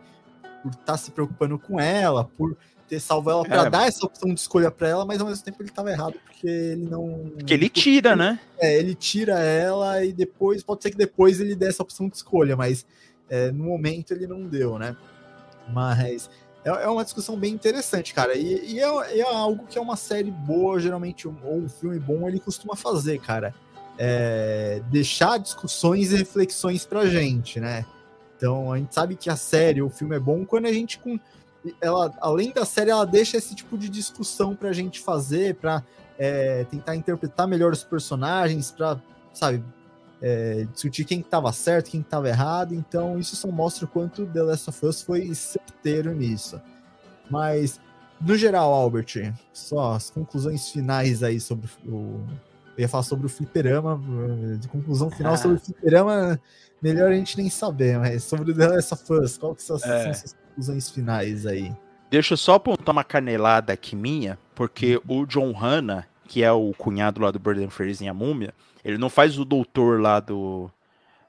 por estar tá se preocupando com ela, por ter salvo ela para é. dar essa opção de escolha para ela, mas ao mesmo tempo ele estava errado porque ele não. Porque ele tira, né? É, ele tira ela e depois pode ser que depois ele dê essa opção de escolha, mas é, no momento ele não deu, né? Mas é, é uma discussão bem interessante, cara. E, e é, é, algo que é uma série boa, geralmente, ou um filme bom, ele costuma fazer, cara. É, deixar discussões e reflexões pra gente, né? Então a gente sabe que a série, o filme é bom quando a gente com ela, além da série, ela deixa esse tipo de discussão pra gente fazer, pra é, tentar interpretar melhor os personagens, pra, sabe, é, discutir quem estava certo, quem estava errado. Então, isso só mostra o quanto The Last of Us foi certeiro nisso. Mas, no geral, Albert, só as conclusões finais aí sobre o. Eu ia falar sobre o fliperama, de conclusão final ah. sobre o fliperama, melhor a gente nem saber, mas sobre o The Last of Us, qual que são, é. são as conclusões finais aí? Deixa eu só apontar uma canelada aqui minha, porque o John Hanna, que é o cunhado lá do Burden Fraser em A Múmia, ele não faz o doutor lá do,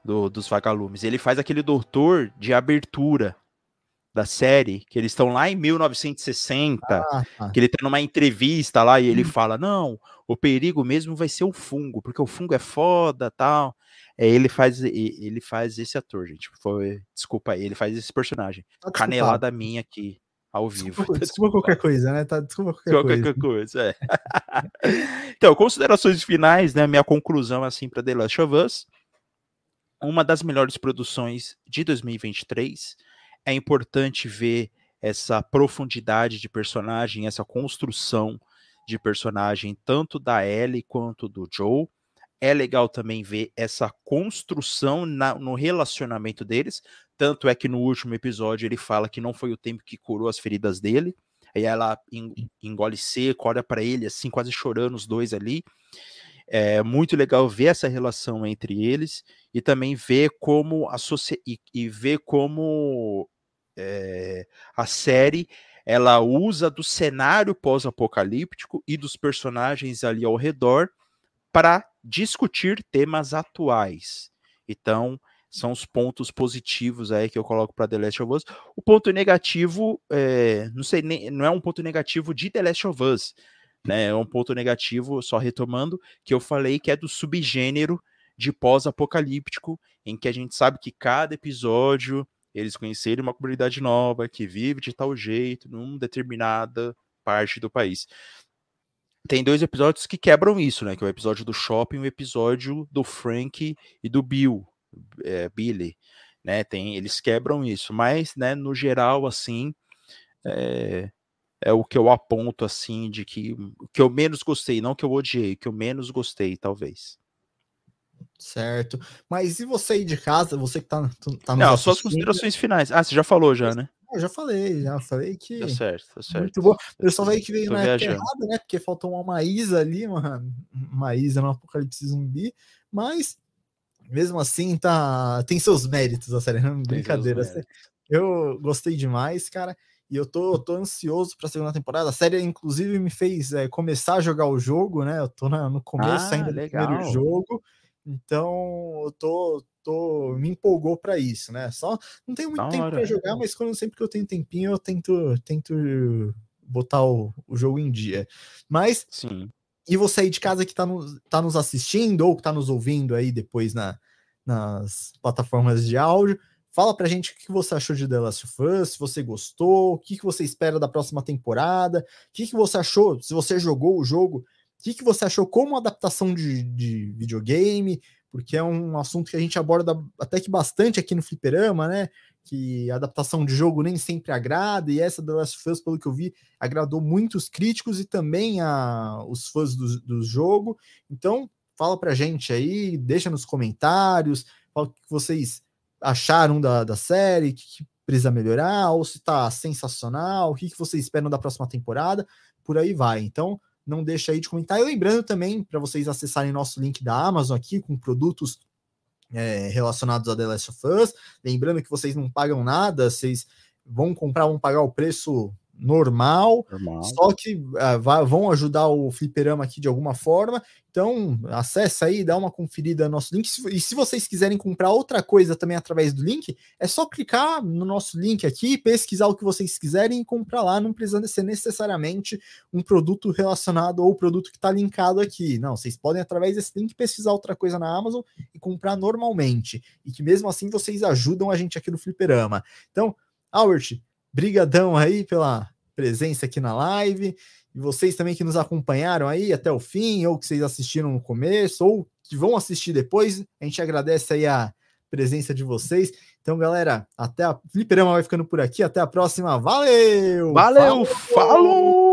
do dos vagalumes. Ele faz aquele doutor de abertura da série, que eles estão lá em 1960, ah, tá. que ele tá numa entrevista lá e ele hum. fala: Não, o perigo mesmo vai ser o fungo, porque o fungo é foda tal. É, ele faz ele faz esse ator, gente. Foi, desculpa ele faz esse personagem. Tá Canelada minha aqui ao vivo. Desculpa, desculpa qualquer coisa, né? Tá, desculpa qualquer, qualquer coisa. coisa é. então, considerações finais, né? Minha conclusão assim para The Last of Us. Uma das melhores produções de 2023. É importante ver essa profundidade de personagem, essa construção de personagem, tanto da Ellie quanto do Joe. É legal também ver essa construção na, no relacionamento deles, tanto é que no último episódio ele fala que não foi o tempo que curou as feridas dele. Aí ela engole seco, olha para ele assim, quase chorando os dois ali. É muito legal ver essa relação entre eles e também ver como a e, e ver como é, a série ela usa do cenário pós-apocalíptico e dos personagens ali ao redor para discutir temas atuais. Então, são os pontos positivos aí que eu coloco para The Last of Us. O ponto negativo, é, não sei, não é um ponto negativo de The Last of Us, né? É um ponto negativo, só retomando, que eu falei que é do subgênero de pós-apocalíptico, em que a gente sabe que cada episódio eles conhecerem uma comunidade nova que vive de tal jeito, numa determinada parte do país. Tem dois episódios que quebram isso, né? Que é o episódio do shopping e o episódio do Frank e do Bill, é, Billy, né? Tem, eles quebram isso, mas, né, no geral, assim, é, é o que eu aponto, assim, de que que eu menos gostei, não que eu odiei, que eu menos gostei, talvez. Certo. Mas e você aí de casa, você que tá, tá Não, só as considerações finais. Ah, você já falou já, né? Eu já falei, já falei que. Tá certo, tá certo. Muito bom. Eu só veio que veio na época errada, né? Porque faltou uma Maísa ali, uma Maísa no Apocalipse Zumbi, mas mesmo assim tá tem seus méritos a série, não brincadeira. Eu gostei demais, cara. E eu tô, tô ansioso para a segunda temporada. A série, inclusive, me fez é, começar a jogar o jogo, né? Eu tô na, no começo ah, ainda legal. do primeiro jogo. Então, eu tô, tô me empolgou para isso, né? Só não tenho muito da tempo para jogar, mas quando sempre que eu tenho tempinho, eu tento tento botar o, o jogo em dia. Mas Sim. E você aí de casa que tá, no, tá nos assistindo ou que tá nos ouvindo aí depois na, nas plataformas de áudio, fala pra gente o que você achou de The Last of Us, se você gostou, o que, você espera da próxima temporada, o que, que você achou, se você jogou o jogo, o que, que você achou como adaptação de, de videogame, porque é um assunto que a gente aborda até que bastante aqui no Fliperama, né? Que a adaptação de jogo nem sempre agrada, e essa The Last of Us, pelo que eu vi, agradou muitos críticos e também a, os fãs do, do jogo. Então, fala pra gente aí, deixa nos comentários, fala o que vocês acharam da, da série, o que, que precisa melhorar, ou se tá sensacional, o que, que vocês esperam da próxima temporada, por aí vai. Então, não deixa aí de comentar. E lembrando também para vocês acessarem nosso link da Amazon aqui com produtos é, relacionados a The Last of Us. Lembrando que vocês não pagam nada, vocês vão comprar, vão pagar o preço normal, normal. só que uh, vão ajudar o fliperama aqui de alguma forma. Então, acessa aí, dá uma conferida no nosso link. E se vocês quiserem comprar outra coisa também através do link, é só clicar no nosso link aqui, pesquisar o que vocês quiserem e comprar lá. Não precisa ser necessariamente um produto relacionado ou produto que está linkado aqui. Não, vocês podem, através desse link, pesquisar outra coisa na Amazon e comprar normalmente. E que mesmo assim vocês ajudam a gente aqui no fliperama. Então, Albert, brigadão aí pela presença aqui na live. E vocês também que nos acompanharam aí até o fim, ou que vocês assistiram no começo, ou que vão assistir depois, a gente agradece aí a presença de vocês. Então, galera, até a Fliperama vai ficando por aqui. Até a próxima. Valeu! Valeu! falou! falou!